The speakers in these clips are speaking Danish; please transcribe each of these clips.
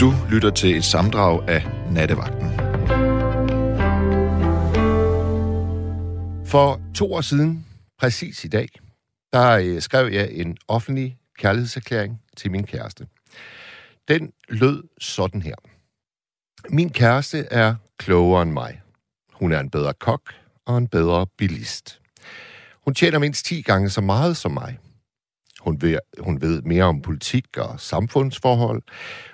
Du lytter til et samdrag af Nattevagten. For to år siden, præcis i dag, der øh, skrev jeg en offentlig kærlighedserklæring til min kæreste. Den lød sådan her. Min kæreste er klogere end mig. Hun er en bedre kok og en bedre bilist. Hun tjener mindst 10 gange så meget som mig. Hun ved, hun ved mere om politik og samfundsforhold.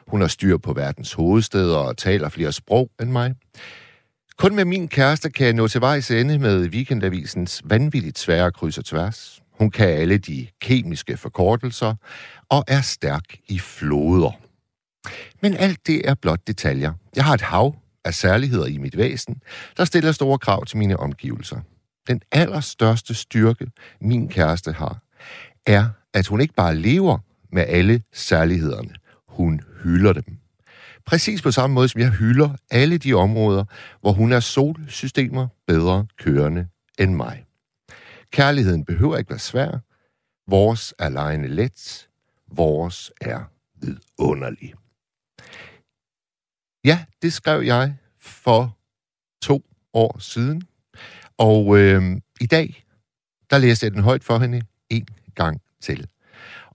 Hun har styr på verdens hovedsteder og taler flere sprog end mig. Kun med min kæreste kan jeg nå til vejs ende med weekendavisens vanvittigt svære kryds og tværs. Hun kan alle de kemiske forkortelser og er stærk i floder. Men alt det er blot detaljer. Jeg har et hav af særligheder i mit væsen, der stiller store krav til mine omgivelser. Den allerstørste styrke, min kæreste har, er, at hun ikke bare lever med alle særlighederne. Hun hylder dem. Præcis på samme måde, som jeg hylder alle de områder, hvor hun er solsystemer bedre kørende end mig. Kærligheden behøver ikke være svær. Vores er lejende let. Vores er vidunderlig. Ja, det skrev jeg for to år siden. Og øh, i dag, der læste jeg den højt for hende en gang til.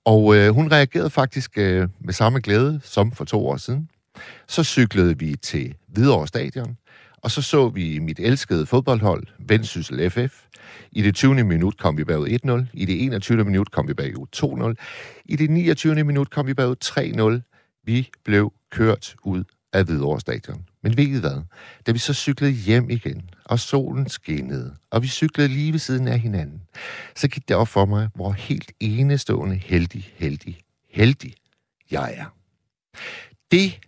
Og øh, hun reagerede faktisk øh, med samme glæde som for to år siden. Så cyklede vi til Hvidovre Stadion, og så så vi mit elskede fodboldhold, Vendsyssel FF. I det 20. minut kom vi bagud 1-0. I det 21. minut kom vi bagud 2-0. I det 29. minut kom vi bagud 3-0. Vi blev kørt ud af Hvidovre Stadion. Men ved I hvad? Da vi så cyklede hjem igen, og solen skinnede, og vi cyklede lige ved siden af hinanden, så gik det op for mig, hvor helt enestående heldig, heldig, heldig jeg er. Det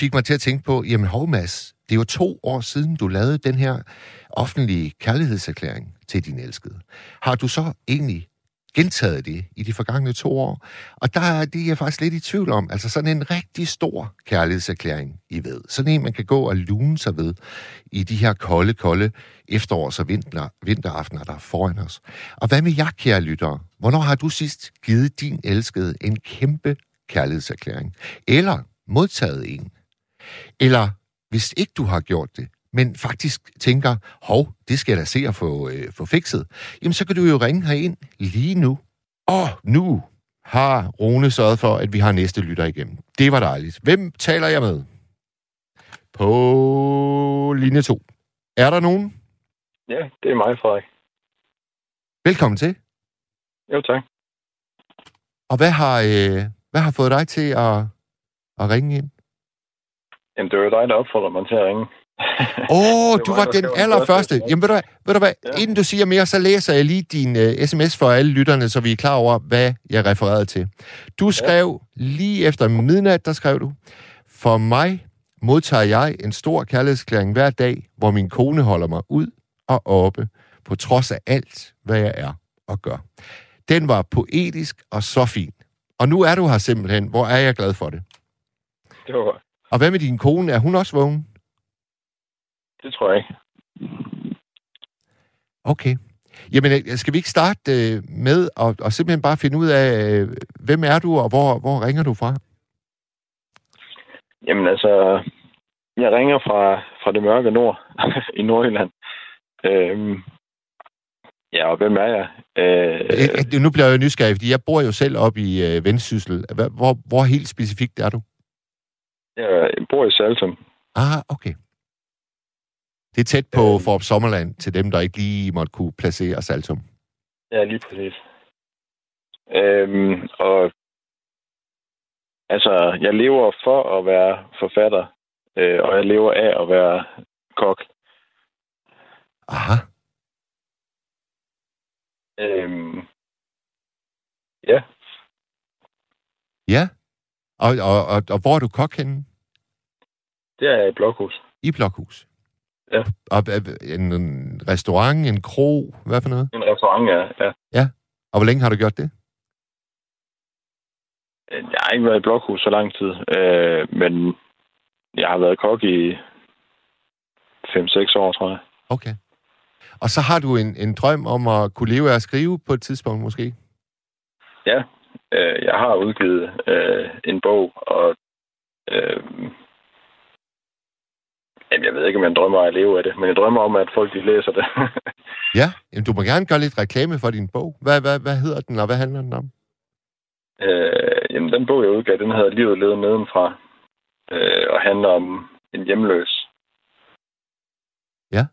fik mig til at tænke på, jamen hov Mads, det er jo to år siden, du lavede den her offentlige kærlighedserklæring til din elskede. Har du så egentlig gentaget det i de forgangne to år. Og der er det, jeg faktisk lidt i tvivl om. Altså sådan en rigtig stor kærlighedserklæring, I ved. Sådan en, man kan gå og lune sig ved i de her kolde, kolde efterårs- og vinter, vinteraftener, der er foran os. Og hvad med jer, kære lyttere? Hvornår har du sidst givet din elskede en kæmpe kærlighedserklæring? Eller modtaget en? Eller hvis ikke du har gjort det, men faktisk tænker, hov, det skal jeg da se at få, øh, få fikset, jamen så kan du jo ringe herind lige nu. Og nu har Rune sørget for, at vi har næste lytter igennem. Det var dejligt. Hvem taler jeg med? På linje 2. Er der nogen? Ja, det er mig, Frederik. Velkommen til. Jo, tak. Og hvad har, øh, hvad har fået dig til at, at ringe ind? Jamen, det var jo dig, der opfordrede mig til at ringe. Åh, oh, du var var den allerførste. første. Jamen ved du hvad, ved du hvad? Ja. inden du siger mere, så læser jeg lige din uh, sms for alle lytterne, så vi er klar over, hvad jeg refererede til. Du skrev lige efter midnat, der skrev du, for mig modtager jeg en stor kærlighedsklæring hver dag, hvor min kone holder mig ud og oppe, på trods af alt, hvad jeg er og gør. Den var poetisk og så fin. Og nu er du her simpelthen. Hvor er jeg glad for det. Det var Og hvad med din kone? Er hun også vågen? Det tror jeg ikke. Okay. Jamen, øh, skal vi ikke starte øh, med at, at simpelthen bare finde ud af, øh, hvem er du, og hvor, hvor ringer du fra? Jamen altså, jeg ringer fra, fra det mørke nord i Nordjylland. Øhm, ja, og hvem er jeg? Øh, Øh, nu bliver jeg nysgerrig, fordi jeg bor jo selv op i øh, Vendsyssel. Hvor, hvor helt specifikt er du? jeg bor i Saltum. Ah, okay. Det er tæt på Øh. Forop Sommerland, til dem, der ikke lige måtte kunne placere Saltum. Ja, lige præcis. Øhm, og altså, jeg lever for at være forfatter, øh, og jeg lever af at være kok. Aha. Øhm, ja, Ja. Og, og, og, og hvor er du kok henne? det er i Blokhus. I Blokhus? Ja. Og hvad- en, en restaurant, en kro, hvad for noget? En restaurant, ja. ja. Og hvor længe har du gjort det? Øh, Jeg har ikke været i Blokhus så lang tid, øh, men jeg har været kok i 5-6 år, tror jeg. Okay. Og så har du en, en drøm om at kunne leve af at skrive på et tidspunkt måske? Ja, øh, jeg har udgivet øh, en bog, og Øh, jamen, jeg ved ikke, om jeg drømmer af at leve af det, men jeg drømmer om, at folk de læser det. ja, jamen, du må gerne gøre lidt reklame for din bog. Hvad, hvad, hvad hedder den, og hvad handler den om? Øh, jamen, den bog, jeg udgav, den hedder Livet ledet nedenfra, øh, og handler om en hjemløs. Ja.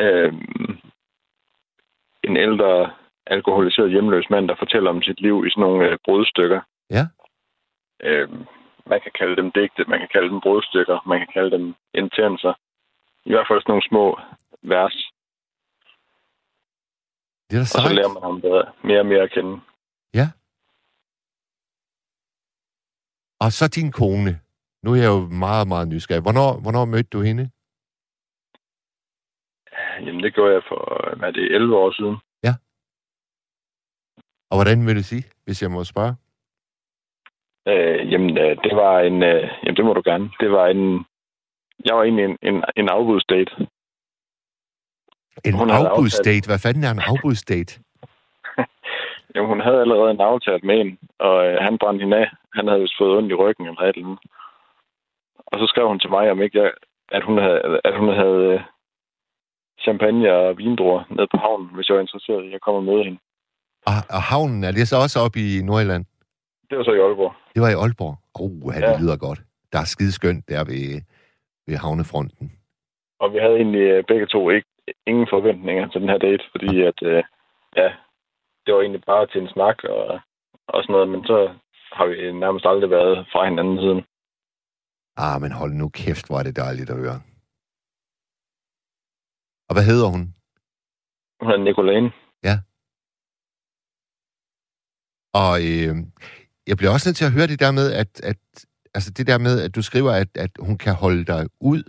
Øh, en ældre alkoholiseret hjemløs mand, der fortæller om sit liv i sådan nogle øh, brudstykker. Ja. Øh, man kan kalde dem digte, man kan kalde dem brudstykker, man kan kalde dem intenser. I hvert fald sådan nogle små vers. Det er da Og så lærer man ham bedre, mere og mere at kende. Ja. Og så din kone. Nu er jeg jo meget, meget nysgerrig. Hvornår, hvornår mødte du hende? Jamen, det gjorde jeg for, hvad er det, 11 år siden. Ja. Og hvordan mødtes I, hvis jeg må spørge? Øh, jamen, øh, det var en... Øh, jamen, det må du gerne. Det var en... Jeg var egentlig en, en, en afbudsdate. En Hun afbudsdate? Hvad fanden er en afbudsdate? Jamen, hun havde allerede en aftale med en, og øh, han brændte hende af. Han havde vist fået ondt i ryggen eller et eller andet. Og så skrev hun til mig, om ikke jeg, at hun havde, at hun havde øh, champagne og vindruer ned på havnen, hvis jeg var interesseret i at komme og møde hende. Og, og havnen, er det så også oppe i Nordjylland? Det var så i Aalborg. Det var i Aalborg. Åh, oh, det Ja. lyder godt. Der er skide skønt der ved, ved havnefronten. Og vi havde egentlig øh, begge to ikke ingen forventninger til den her date, fordi at, øh, ja, det var egentlig bare til en snak og, og sådan noget, men så har vi nærmest aldrig været fra hinanden siden. Ah, men hold nu kæft, hvor er det dejligt at høre. Og hvad hedder hun? Hun hedder Nicolene. Og øh, jeg bliver også nødt til at høre det der med, at, at altså det der med, at du skriver, at, at hun kan holde dig ud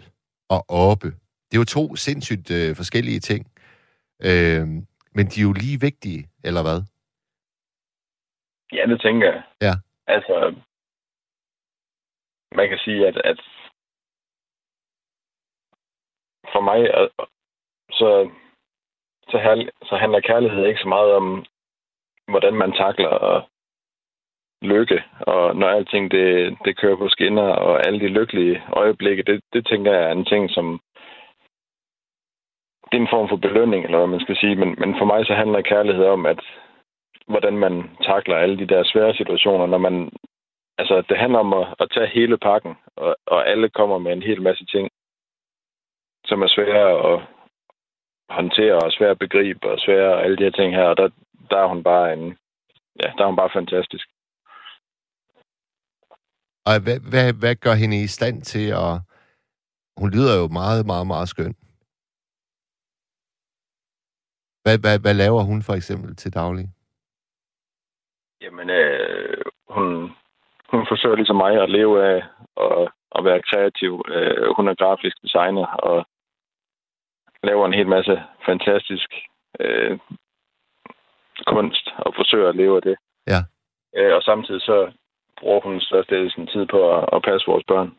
og oppe. Det er jo to sindssygt øh, forskellige ting. Øh, men de er jo lige vigtige, eller hvad? Ja, det tænker jeg. Ja. Altså, man kan sige, at, at for mig, øh, så, så, så handler kærlighed ikke så meget om, hvordan man takler lykke, og når alting det, det kører på skinner, og alle de lykkelige øjeblikke, det, det tænker jeg er en ting, som det er en form for belønning, eller hvad man skal sige, men, men for mig så handler kærlighed om, at hvordan man takler alle de der svære situationer, når man altså, det handler om at, at tage hele pakken, og, og alle kommer med en hel masse ting, som er svære at håndtere, og svære at begribe, og svære og alle de her ting her, og der, der er hun bare en, ja, der er hun bare fantastisk. Og hvad, hvad, hvad gør hende i stand til at... Hun lyder jo meget, meget, meget skøn. Hvad, hvad, hvad laver hun for eksempel til daglig? Jamen, øh, hun, hun forsøger ligesom mig at leve af og, at være kreativ. Øh, hun er grafisk designer og laver en hel masse fantastisk øh, kunst og forsøger at leve af det. Ja. Øh, og samtidig så bruger hun størstedelen sin tid på at, at passe vores børn.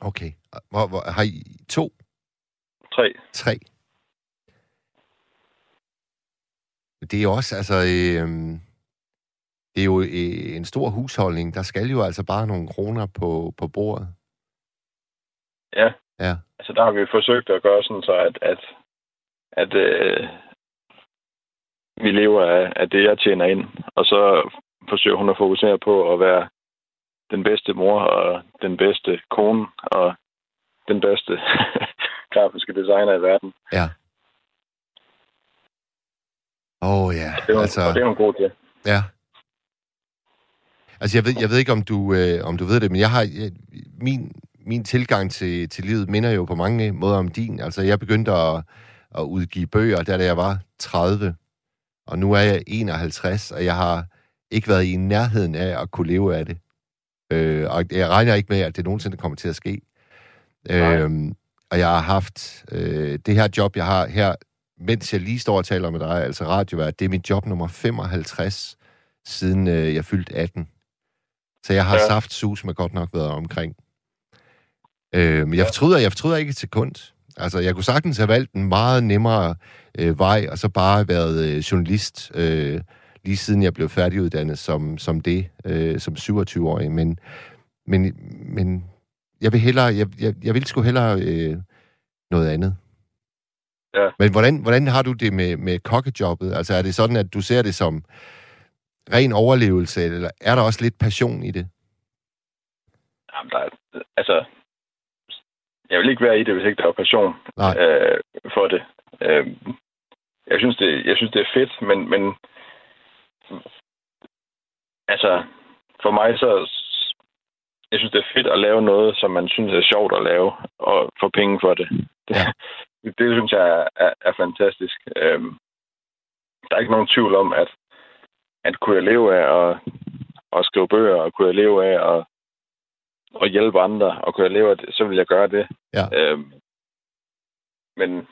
Okay. Hvor, hvor, har I to? Tre. Tre? Det er også, altså... Øh, det er jo øh, en stor husholdning. Der skal jo altså bare nogle kroner på, på bordet. Ja. Ja. Altså, der har vi forsøgt at gøre sådan så, at, at, at øh, vi lever af, af det, jeg tjener ind. Og så forsøger hun at fokusere på at være den bedste mor og den bedste kone og den bedste grafiske designer i verden. Ja. Åh oh, ja, Det er, altså... og det er hun god til. Ja. Altså, jeg ved, jeg ved ikke, om du, øh, om du ved det, men jeg har... Jeg, min, min tilgang til, til livet minder jo på mange måder om din. Altså, jeg begyndte at, at udgive bøger, der da jeg var 30. Og nu er jeg 51, og jeg har ikke været i nærheden af at kunne leve af det. Øh, og jeg regner ikke med, at det nogensinde kommer til at ske. Øh, og jeg har haft øh, det her job, jeg har her, mens jeg lige står og taler med dig, altså radiovært, det er mit job nummer 55, siden øh, jeg fyldte 18. Så jeg har. Ja. saft sus med godt nok været omkring. Øh, men jeg fortryder, jeg fortryder ikke et sekund. Altså, jeg kunne sagtens have valgt en meget nemmere øh, vej, og så bare været øh, journalist, øh, lige siden jeg blev færdiguddannet som, som det, øh, som 27-årig. Men, men, men jeg vil hellere, jeg, jeg, jeg vil sgu hellere øh, noget andet. Ja. Men hvordan, hvordan har du det med, med kokkejobbet? Altså er det sådan, at du ser det som ren overlevelse, eller er der også lidt passion i det? Jamen, der er, altså, jeg vil ikke være i det, hvis ikke der er passion Nej. øh, for det. Øh, jeg, synes, det. jeg synes, det er fedt, men, men altså, for mig så, jeg synes, det er fedt at lave noget, som man synes er sjovt at lave, og få penge for det. Det, det, det synes jeg er, er, er fantastisk. Øhm, der er ikke nogen tvivl om, at, at kunne jeg leve af at, at skrive bøger, og kunne jeg leve af at, at hjælpe andre, og kunne jeg leve af det, så vil jeg gøre det. Ja. Øhm, men,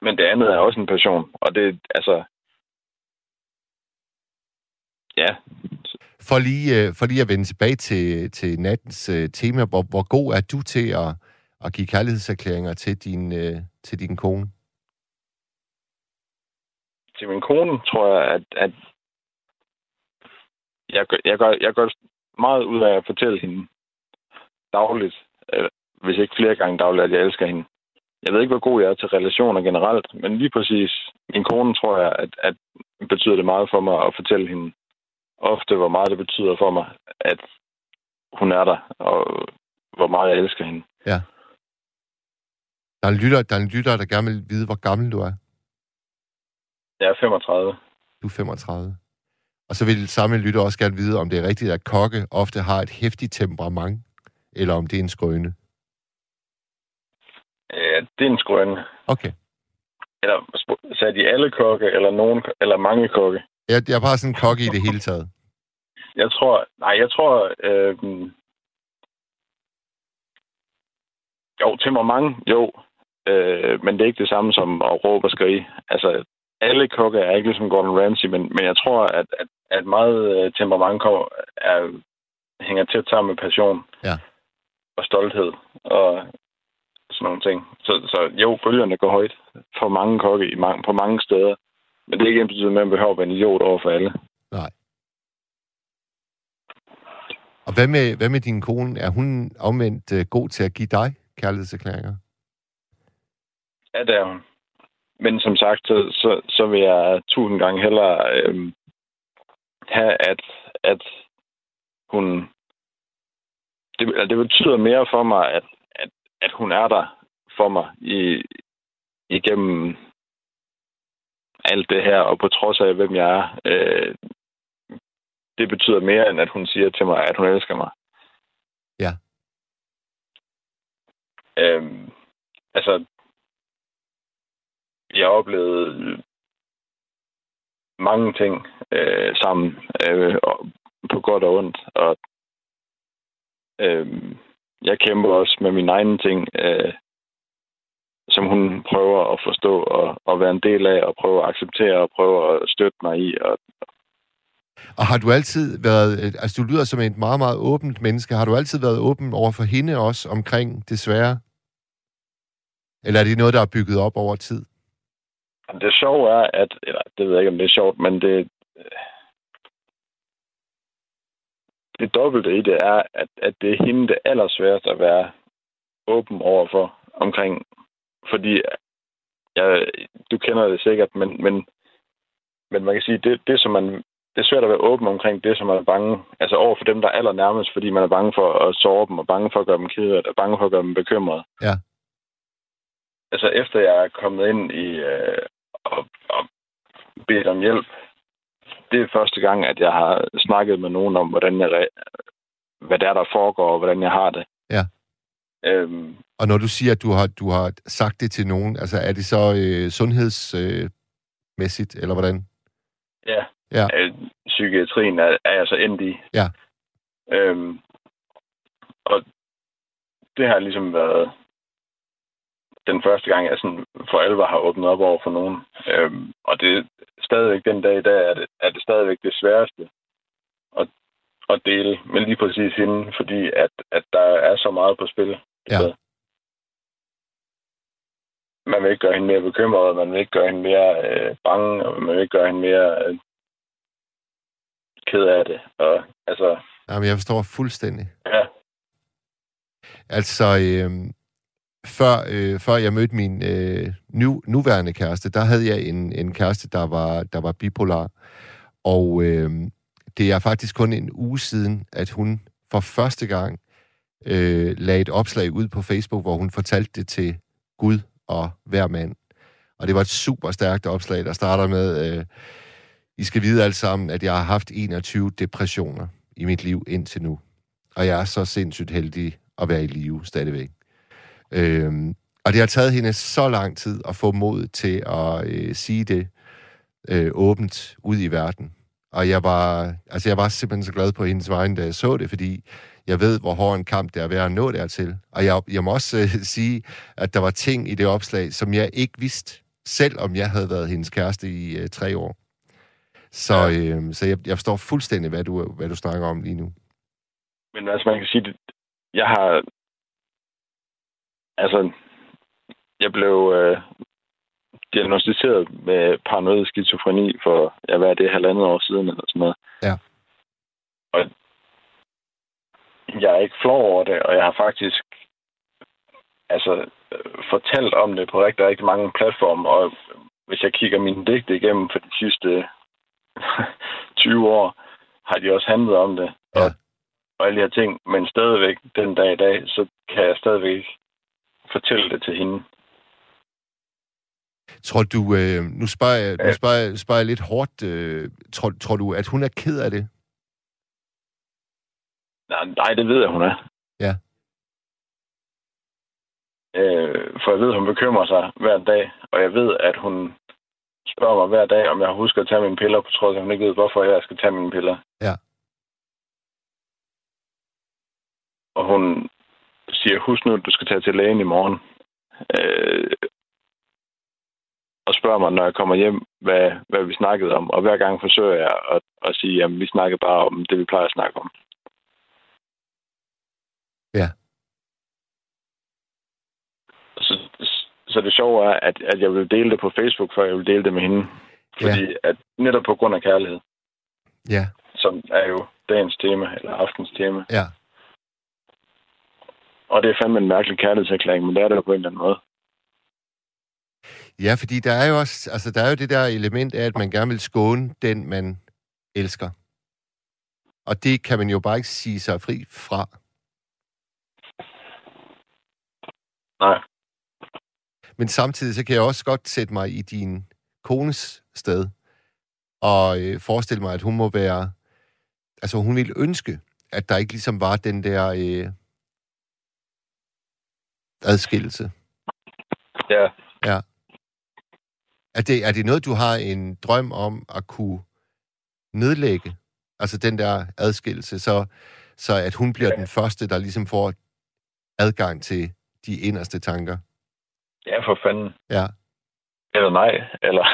men det andet er også en passion, og det altså... Ja, For lige, øh, for lige at vende tilbage til, til nattens øh, tema, hvor, hvor god er du til at, at give kærlighedserklæringer til din, øh, til din kone? til min kone tror jeg, at, at jeg, gør, jeg, gør, jeg gør meget ud af at fortælle hende dagligt, hvis ikke flere gange dagligt, at jeg elsker hende. Jeg ved ikke, hvor god jeg er til relationer generelt, men lige præcis min kone tror jeg, at, at betyder det meget for mig at fortælle hende ofte, hvor meget det betyder for mig, at hun er der, og hvor meget jeg elsker hende. Der er en lytter, der, er en lytter, der gerne vil vide, hvor gammel du er. Jeg er 35. Du er 35. Og så vil samme lytter også gerne vide, om det er rigtigt, at kokke ofte har et hæftigt temperament, eller om det er en skrøne. Ja, det er en skrøne. Okay. Eller sagde de alle kokke, eller nogen, eller mange kokke? Jeg, jeg er bare sådan kokke i det hele taget. Jeg tror, nej, jeg tror, øh, jo, temperament, jo, øh, men det er ikke det samme som at råbe og skrige. Altså, alle kokke er ikke ligesom Gordon Ramsay, men, men jeg tror, at, at, at meget øh, temperament kommer, er, hænger tæt sammen med passion. Ja. Og stolthed og sådan nogle ting. Så, så jo, bølgerne går højt for mange kokke i mange, på mange steder. Men det er ikke en betydning, at man behøver at være en idiot over for alle. Nej. Og hvad med, hvad med din kone? Er hun omvendt øh, god til at give dig kærlighedserklæringer? Ja, det er hun. Men som sagt, så, så, så vil jeg tusind gange hellere øhm, have, at, at hun... Det, altså, det betyder mere for mig, at, at, at hun er der for mig i, igennem alt det her, og på trods af, hvem jeg er. Øh, det betyder mere, end at hun siger til mig, at hun elsker mig. Ja. Øhm, altså, jeg har oplevet mange ting øh, sammen, øh, på godt og ondt. Og øh, jeg kæmper også med mine egne ting, øh, som hun prøver at forstå og, og være en del af, og prøve at acceptere og prøve at støtte mig i. Og, Og har du altid været, øh, altså du lyder som et meget, meget åbent menneske, har du altid været åben over for hende også omkring det svære? Eller er det noget, der er bygget op over tid? det sjove er, at, eller det ved jeg ikke, om det er sjovt, men det, det dobbelte i det er, at, at det er hende det allersværeste at være åben overfor omkring. Fordi jeg, du kender det sikkert, men, men, men man kan sige, det, det som man, det er svært at være åben omkring det, som man er bange, altså over for dem, der er allernærmest, fordi man er bange for at sove dem, og bange for at gøre dem kede, og bange for at gøre dem bekymrede. Ja. Altså efter jeg er kommet ind i øh, og, og bedt om hjælp, det er første gang, at jeg har snakket med nogen om, hvordan jeg, hvad der er, der foregår, og hvordan jeg har det. Ja. Øhm, Og når du siger, at du har, du har sagt det til nogen, altså er det så øh, sundhedsmæssigt, øh, eller hvordan? ja. Ja. Øh, psykiatrien er, er jeg så endt i. Ja. Øhm, og det har ligesom været den første gang, jeg sådan for alvor har åbnet op over for nogen. Øhm, og det er stadigvæk den dag i dag, er det, er det stadigvæk det sværeste at, at dele. Men lige præcis hende, fordi at, at der er så meget på spil. Ja. Så man vil ikke gøre hende mere bekymret, man vil ikke gøre hende mere øh, bange, og man vil ikke gøre hende mere øh, ked af det. Og altså, Jamen, jeg forstår fuldstændig. ja. Altså, øh, før, øh, før jeg mødte min øh, nu, nuværende kæreste, der havde jeg en, en kæreste, der var, der var bipolar. Og øh, det er faktisk kun en uge siden, at hun for første gang øh, lagde et opslag ud på Facebook, hvor hun fortalte det til Gud og hver mand. Og det var et super stærkt opslag, der starter med, øh, I skal vide alt sammen, at jeg har haft 21 depressioner i mit liv indtil nu. Og jeg er så sindssygt heldig at være i live stadigvæk. Øh, og det har taget hende så lang tid at få mod til at øh, sige det øh, åbent ud i verden. Og jeg var, altså jeg var simpelthen så glad på hendes vegne, da jeg så det, fordi jeg ved, hvor hård en kamp det er ved at nå dertil. Og jeg, jeg må også øh, sige, at der var ting i det opslag, som jeg ikke vidste, selvom jeg havde været hendes kæreste i øh, tre år. Så, øh, så jeg, jeg forstår fuldstændig, hvad du, hvad du snakker om lige nu. Men altså, man kan sige, at jeg har... Altså, jeg blev øh, diagnostiseret med paranoid skizofreni for, jeg hvad er det, halvandet år siden eller sådan noget. Ja. Og jeg er ikke flov over det, og jeg har faktisk altså, fortalt om det på rigtig, rigtig mange platforme, og hvis jeg kigger mine digte igennem for de sidste 20 år, har de også handlet om det. Ja. Og, og alle de her ting. Men stadigvæk, den dag i dag, så kan jeg stadigvæk fortælle det til hende. Tror du, øh, nu spørger jeg, nu spørger jeg, spørger jeg lidt hårdt, øh, tror, tror du, at hun er ked af det? Nej, nej, det ved jeg, hun er. Ja. Øh, for jeg ved, hun bekymrer sig hver dag, og jeg ved, at hun spørger mig hver dag, om jeg har husket at tage mine piller, på trods af, at hun ikke ved, hvorfor jeg skal tage mine piller. Ja. Og hun siger, husk nu, at du skal tage til lægen i morgen. Øh, og spørger mig, når jeg kommer hjem, hvad, hvad vi snakkede om. Og hver gang forsøger jeg at, at sige, at vi snakker bare om det, vi plejer at snakke om. Ja. Så, så det sjove er, at, at jeg vil dele det på Facebook, før jeg vil dele det med hende. Fordi ja. at netop på grund af kærlighed, Ja, som er jo dagens tema, eller aftens tema. ja. Og det er fandme en mærkelig kærlighedserklæring, men det er det på en eller anden måde. Ja, fordi der er jo også, altså der er jo det der element af, at man gerne vil skåne den, man elsker. Og det kan man jo bare ikke sige sig fri fra. Nej. Men samtidig så kan jeg også godt sætte mig i din kones sted og øh, forestille mig, at hun må være... Altså, hun ville ønske, at der ikke ligesom var den der øh, adskillelse. Ja. Ja. Er det, er det noget, du har en drøm om at kunne nedlægge? Altså den der adskillelse, så, så at hun bliver den første, der ligesom får adgang til de inderste tanker? Ja, for fanden. Ja. Eller nej. Eller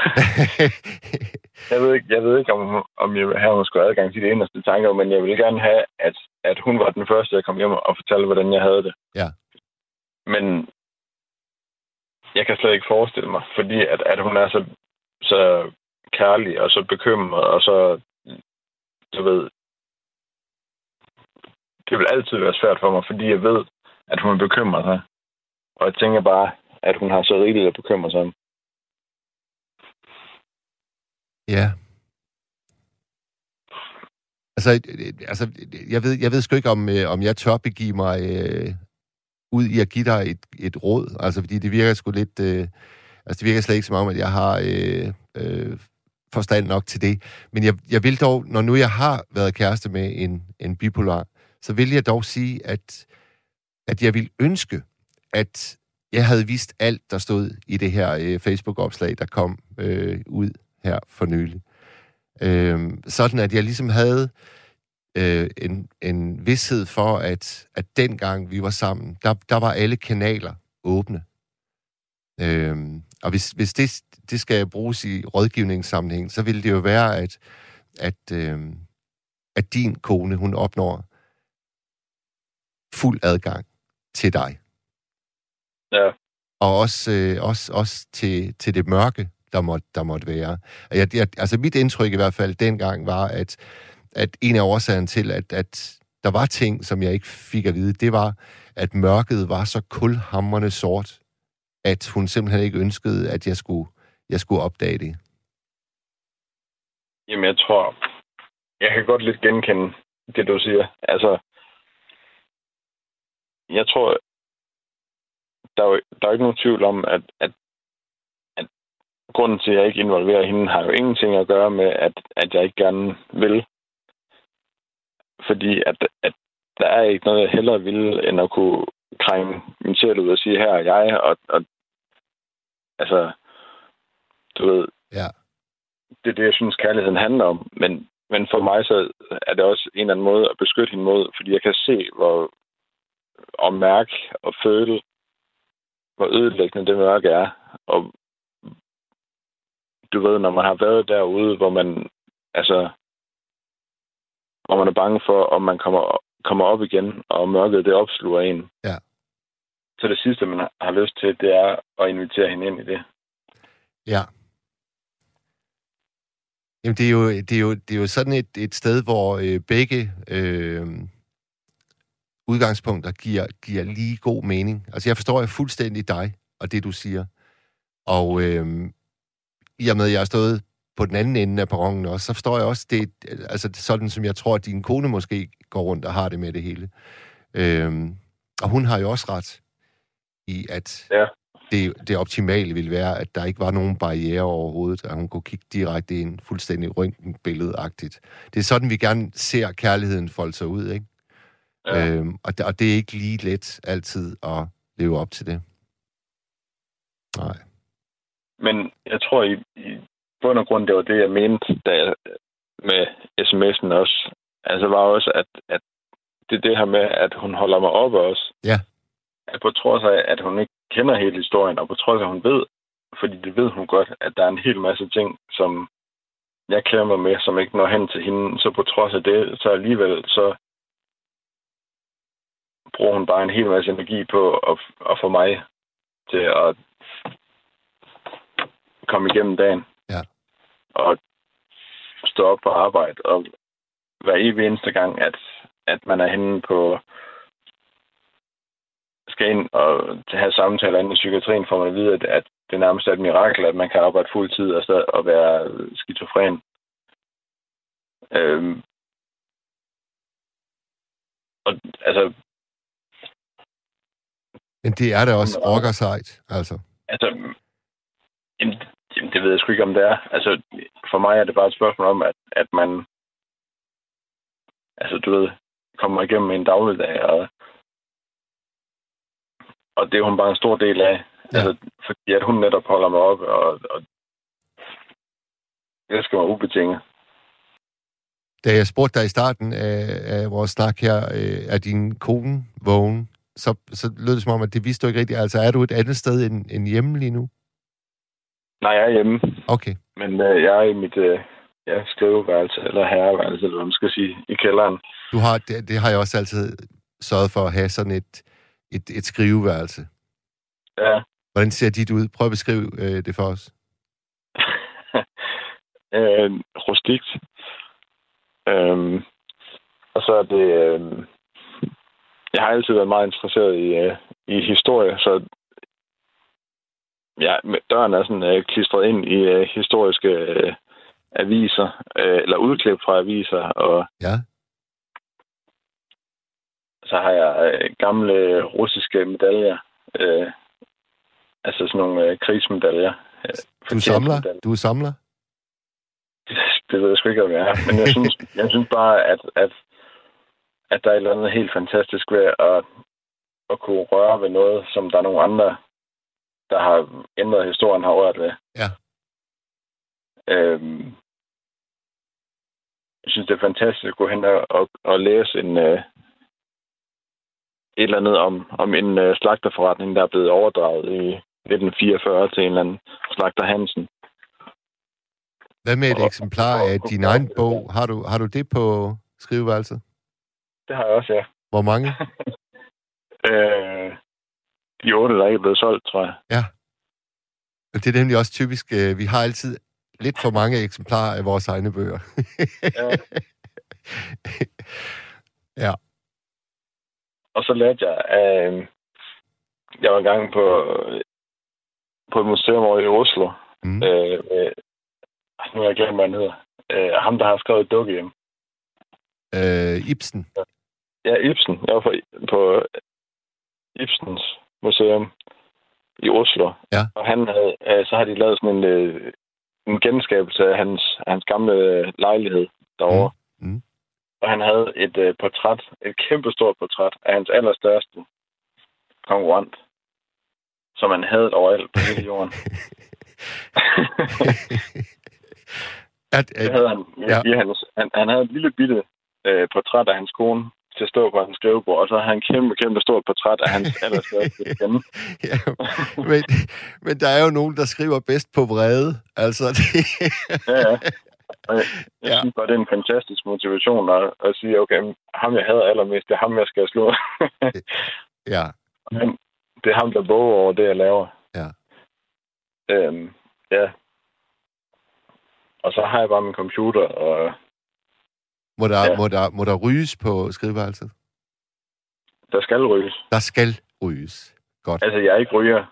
jeg ved ikke, jeg ved ikke om, om jeg have, hun skulle adgang til de inderste tanker, men jeg vil gerne have, at, at hun var den første, jeg kom hjem og fortalte, hvordan jeg havde det. Ja. Men jeg kan slet ikke forestille mig, fordi at, at hun er så, så kærlig og så bekymret, og så, du ved, det vil altid være svært for mig, fordi jeg ved, at hun bekymrer sig. Og jeg tænker bare, at hun har så rigeligt at bekymre sig om. Ja. Altså, altså jeg, ved, jeg ved sgu ikke, om, øh, om jeg tør begive mig øh, ud i at give dig et, et råd. Altså, fordi det virker sgu lidt... Øh, altså, det virker slet ikke som om, at jeg har øh, øh, forstand nok til det. Men jeg, jeg vil dog, når nu jeg har været kæreste med en, en bipolar, så vil jeg dog sige, at, at jeg vil ønske, at jeg havde vist alt, der stod i det her øh, Facebook-opslag, der kom øh, ud her for nylig. Øh, sådan at jeg ligesom havde øh, en, en vidshed for, at, at dengang vi var sammen, der, der var alle kanaler åbne. Øh, og hvis, hvis det, det skal bruges i rådgivningssammenhæng, så ville det jo være, at, at, øh, at din kone, hun opnår fuld adgang til dig. Ja. Og også, øh, også, også til, til det mørke, der måtte, der måtte være. Jeg, jeg, altså mit indtryk i hvert fald dengang var, at, at en af årsagerne til, at, at der var ting, som jeg ikke fik at vide, det var, at mørket var så kulhammerne sort, at hun simpelthen ikke ønskede, at jeg skulle, jeg skulle opdage det. Jamen, jeg tror, jeg kan godt lidt genkende det, du siger. Altså, jeg tror, der er, jo, der er ikke nogen tvivl om, at, at, at grunden til, at jeg ikke involverer hende, har jo ingenting at gøre med, at, at jeg ikke gerne vil. Fordi at, at der er ikke noget, jeg hellere vil, end at kunne krænge min sjæl ud og sige, her er jeg, og, og altså, du ved, ja. det er det, jeg synes, kærligheden handler om. Men, men for mig så er det også en eller anden måde at beskytte hende mod, fordi jeg kan se, hvor og mærke og føle, hvor ødelæggende det mørke er. Og du ved, når man har været derude, hvor man, altså, hvor man er bange for, om man kommer, kommer op igen, og mørket det opsluger en. Ja. Så det sidste, man har lyst til, det er at invitere hende ind i det. Ja. Jamen, det er jo, det er jo, det er jo sådan et, et sted, hvor øh, begge øh, udgangspunkter giver, giver lige god mening. Altså, jeg forstår jeg fuldstændig dig og det, du siger. Og øh, i og med, at jeg har stået på den anden ende af perronen også, så forstår jeg også det, altså sådan som jeg tror, at din kone måske går rundt og har det med det hele. Øh, og hun har jo også ret i, at ja. det, det optimale ville være, at der ikke var nogen barriere overhovedet, at hun kunne kigge direkte ind, fuldstændig røntgenbilledagtigt. Det er sådan, vi gerne ser kærligheden folde sig ud, ikke? Ja. Øhm, og, det, og det er ikke lige let altid at leve op til det. Nej. Men jeg tror, i, i bund og grund, det var det, jeg mente da jeg, med sms'en også. Altså var også, at, at det er det her med, at hun holder mig oppe også. Ja. At på trods af, at hun ikke kender hele historien, og på trods af, at hun ved, fordi det ved hun godt, at der er en hel masse ting, som jeg kæmper med, som ikke når hen til hende, så på trods af det, så alligevel, så bruger hun bare en hel masse energi på at, at få mig til at komme igennem dagen. Og stå op på arbejde. Og hver evig eneste gang, at, at man er henne på skal ind og have samtaler inden i psykiatrien, får man at vide, at, at det nærmest er et mirakel, at man kan arbejde fuld tid og, stadig, og være skizofren. Øhm, og altså, men det er da også rockersejt, altså. Altså, jamen, det ved jeg sgu ikke, om det er. Altså, for mig er det bare et spørgsmål om, at, at man, altså, du ved, kommer igennem en dagligdag, og, og det er hun bare en stor del af. Ja. Altså, fordi at hun netop holder mig op, og, og det skal mig ubetinget. Da jeg spurgte dig i starten af, af vores snak her, øh, er din kone vågen? så, så lød det som om, at det vidste du ikke rigtigt. Altså, er du et andet sted end, end hjemme lige nu? Nej, jeg er hjemme. Okay. Men øh, jeg er i mit øh, ja, skriveværelse, eller herreværelse, eller hvad man skal sige, i kælderen. Du har, det, det har jeg også altid sørget for at have sådan et, et, et skriveværelse. Ja. Hvordan ser dit ud? Prøv at beskrive øh, det for os. øh, rustikt. Øh, og så er det... Øh, jeg har altid været meget interesseret i, uh, i historie, så ja, døren er sådan uh, klistret ind i uh, historiske uh, aviser, uh, eller udklip fra aviser, og ja. så har jeg uh, gamle russiske medaljer, uh, altså sådan nogle uh, krigsmedaljer. Uh, du samler? Du er samler? Det, det ved jeg sgu ikke, om jeg er, men jeg synes, jeg synes bare, at, at at der er et eller andet helt fantastisk ved at, at kunne røre ved noget, som der er nogle andre, der har ændret historien, har rørt ved. Ja. Øhm, jeg synes, det er fantastisk at gå hen og, og, og læse en, uh, et eller andet om, om en uh, slagterforretning, der er blevet overdraget i 1944 til en eller anden slagter Hansen. Hvad med et og, eksemplar af din egen bog? Har du, har du det på skriveværelset? Det har jeg også, ja. Hvor mange? øh, de otte, der ikke er blevet solgt, tror jeg. Ja. Det er nemlig også typisk. Øh, vi har altid lidt for mange eksemplarer af vores egne bøger. ja. ja. og så lærte jeg af... Øh, jeg var engang på, på et museum over i Oslo. Mm. Øh, med, nu har jeg glemt, hvad han hedder. Øh, ham, der har skrevet dukkehjem. Øh, Ibsen. Ja, Ibsen. Jeg var på, på Ibsens museum i Oslo. Ja. Og han havde, øh, så har de lavet sådan en, øh, en genskabelse af hans, hans gamle øh, lejlighed derovre. Mm. Mm. Og han havde et øh, portræt, et kæmpestort portræt af hans allerstørste konkurrent, som han havde overalt på hele jorden. at, Det at, havde han, Ja. ja. i hans, han, han havde et lille bitte øh, portræt af hans kone til at stå på hans skrivebord, og så havde han kæmpe, kæmpe stort portræt af hans allerstørste ven. ja, men, men der er jo nogen, der skriver bedst på vrede. Altså, det, Ja, ja. Og jeg, jeg Ja. synes bare, det er en fantastisk motivation at, at sige, okay, ham jeg havde allermest, det er ham, jeg skal slå. ja, Men det er ham, der våger over det, jeg laver. Ja. Øhm, ja. Og så har jeg bare min computer, og må der, Ja. må, der, må der ryges på skriveværelset? der skal ryges. Der skal ryges. Godt. Altså, jeg ikke ryger.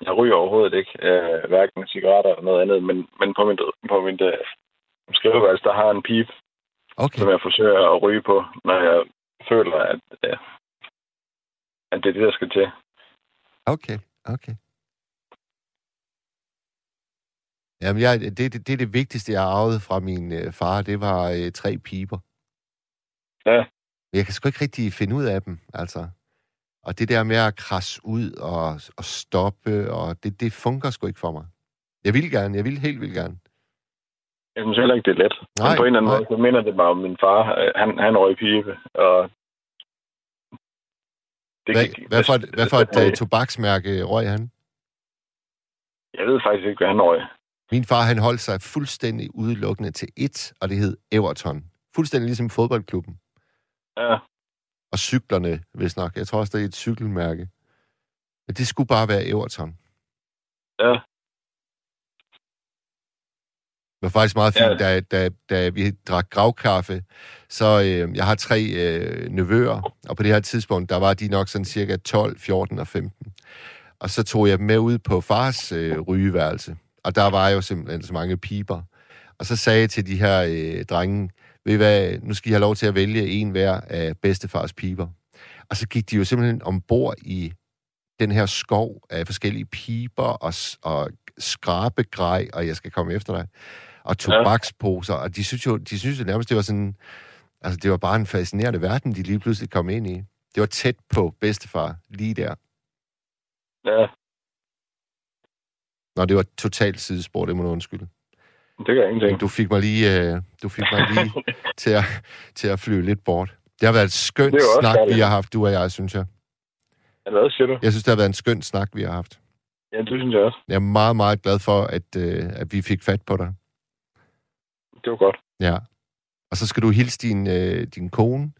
Jeg ryger overhovedet ikke. Øh, hverken cigaretter eller noget andet, men, men på mit, på mit øh, skriveværelse, der har en pip, Okay, som jeg forsøger at ryge på, når jeg føler, at, øh, at det er det, der skal til. okay, okay. Jamen, jeg, det, det, det er det vigtigste, jeg arvede fra min øh, far. Det var øh, tre piber. Ja. Men jeg kan sgu ikke rigtig finde ud af dem, altså. Og det der med at krasse ud og, og stoppe, og det, det fungerer sgu ikke for mig. Jeg vil gerne, jeg vil helt vildt gerne. Jeg synes heller ikke, det er let. Nej, men på en eller anden nej. måde, så minder det mig om min far. Han, han røg pibe, og... Det Hvad, gik- hvad for et, hvad for et uh, tobaksmærke røg han? Jeg ved faktisk ikke, hvad han røg. Min far, han holdt sig fuldstændig udelukkende til ét, og det hed Everton. Fuldstændig ligesom fodboldklubben. Ja, Og cyklerne, hvis nok. Jeg tror også, det er et cykelmærke. Men det skulle bare være Everton. ja, Det var faktisk meget fint, Ja. da, da, da vi drak gravkaffe. Så øh, jeg har tre øh, nevøer, og på det her tidspunkt, der var de nok sådan cirka 12, 14 og 15. Og så tog jeg dem med ud på fars øh, rygeværelse. Og der var jo simpelthen så mange piber. Og så sagde jeg til de her øh, drenge, ved I hvad, nu skal I have lov til at vælge en hver af bedstefars piber. Og så gik de jo simpelthen ombord i den her skov af forskellige piber og, og skrabegrej, og jeg skal komme efter dig, og tobaksposer, og de synes jo, de synes jo nærmest, det var sådan, altså det var bare en fascinerende verden, de lige pludselig kom ind i. Det var tæt på bedstefar, lige der. ja. Nå, det var totalt sidespor, det må du undskylde. Det gør ingenting. Du fik mig lige, øh, du fik mig lige til, at, til at flyve lidt bort. Det har været et skønt snak, dejligt. vi har haft, du og jeg, synes jeg. Eller hvad siger du? Jeg synes, det har været en skøn snak, vi har haft. Ja, det synes jeg også. Jeg er meget, meget glad for, at, øh, at vi fik fat på dig. Det var godt. Ja. Og så skal du hilse din, øh, din kone.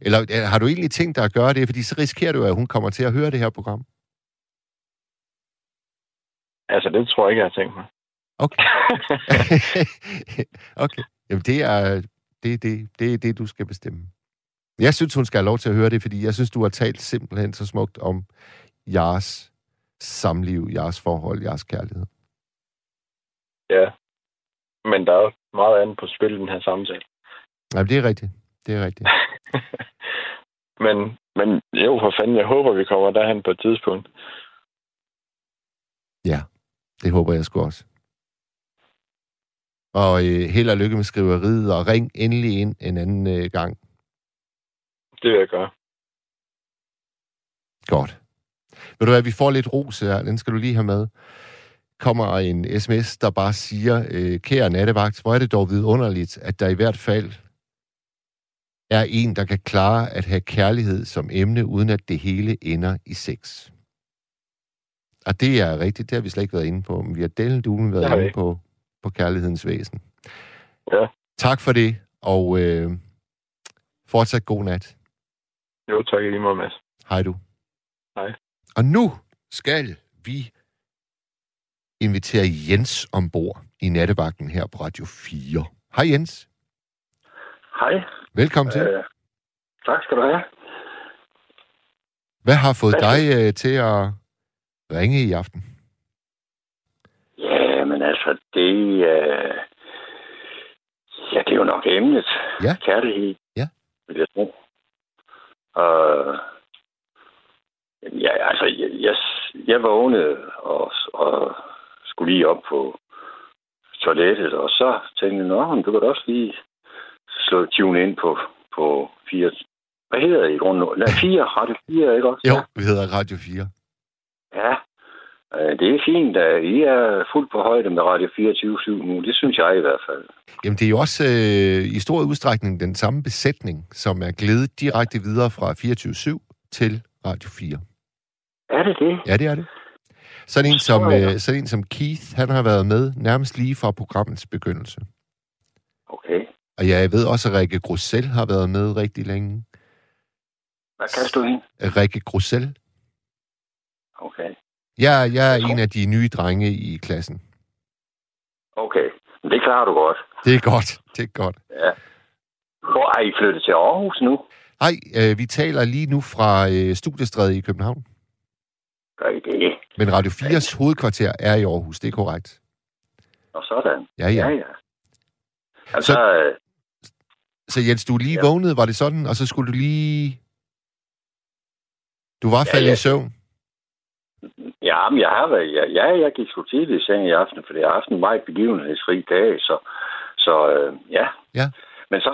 Eller øh, har du egentlig tænkt dig at gøre det? Fordi så risikerer du, at hun kommer til at høre det her program. Altså, det tror jeg ikke, jeg har tænkt mig. Okay. okay. Jamen, det er det, det, det, er det, du skal bestemme. Jeg synes, hun skal have lov til at høre det, fordi jeg synes, du har talt simpelthen så smukt om jeres samliv, jeres forhold, jeres kærlighed. ja. Men der er jo meget andet på spil i den her samtale. Jamen, det er rigtigt. Det er rigtigt. men, men jo, for fanden, jeg håber, vi kommer derhen på et tidspunkt. Ja, det håber jeg sgu også. Og øh, held og lykke med skriveriet, og ring endelig ind en anden øh, gang. Det vil jeg gøre. Godt. Ved du hvad, vi får lidt ros her. Den skal du lige have med. Kommer en sms, der bare siger, øh, kære nattevagt, hvor er det dog vidunderligt, at der i hvert fald er en, der kan klare at have kærlighed som emne, uden at det hele ender i sex. Og det er rigtigt, det har vi slet ikke været inde på, men vi har delen duen været inde på, på kærlighedens væsen. Ja. Tak for det, og øh, fortsat god nat. Jo, tak lige måde, Mads. Hej du. Hej. Og nu skal vi invitere Jens ombord i nattevagten her på Radio 4. Hej Jens. Hej. Velkommen til. Øh, tak skal du have. Hvad har fået dig øh, til at ringe i aften? Ja, men altså, det, øh, ja, det er jo nok emnet. Ja. Kærlighed. Ja. Vil jeg tro. Og, ja, altså, jeg, jeg, jeg vågnede og, og skulle lige op på toilettet, og så tænkte jeg, nå, du kan da også lige slå tune ind på, på fire... Hvad hedder det i grunden? Nej, fire, Radio 4, ikke også? Jo, vi hedder Radio 4. Ja, det er fint, at I er fuldt på højde med Radio 24 nu. Det synes jeg i hvert fald. Jamen, det er jo også øh, i stor udstrækning den samme besætning, som er glædet direkte videre fra 24-7 til Radio 4. Er det det? Ja, det er det. Sådan en, som, øh, sådan en som Keith, han har været med nærmest lige fra programmets begyndelse. Okay. Og jeg ved også, at Rikke Grussel har været med rigtig længe. Hvad kan du ind? Rikke Grussel. Okay. Jeg, jeg er en af de nye drenge i klassen. Okay. Men det klarer du godt. Det er godt. Det er godt. Ja. Hvor er I flyttet til Aarhus nu? Hej, øh, vi taler lige nu fra øh, Studiestræde i København. Gør I det? Men Radio 4's hovedkvarter er i Aarhus, det er korrekt. Og sådan. Ja, ja. Ja, ja. Altså, så... Så Jens, du lige Ja. vågnet, var det sådan? Og så skulle du lige... Du var Ja, faldet ja. i søvn? Ja, men jeg har været... Ja, ja jeg gik sgu tidligt i seng i aften, for jeg har haft en meget begivenhedsrig dag, så... Så øh, ja. Ja. Men så...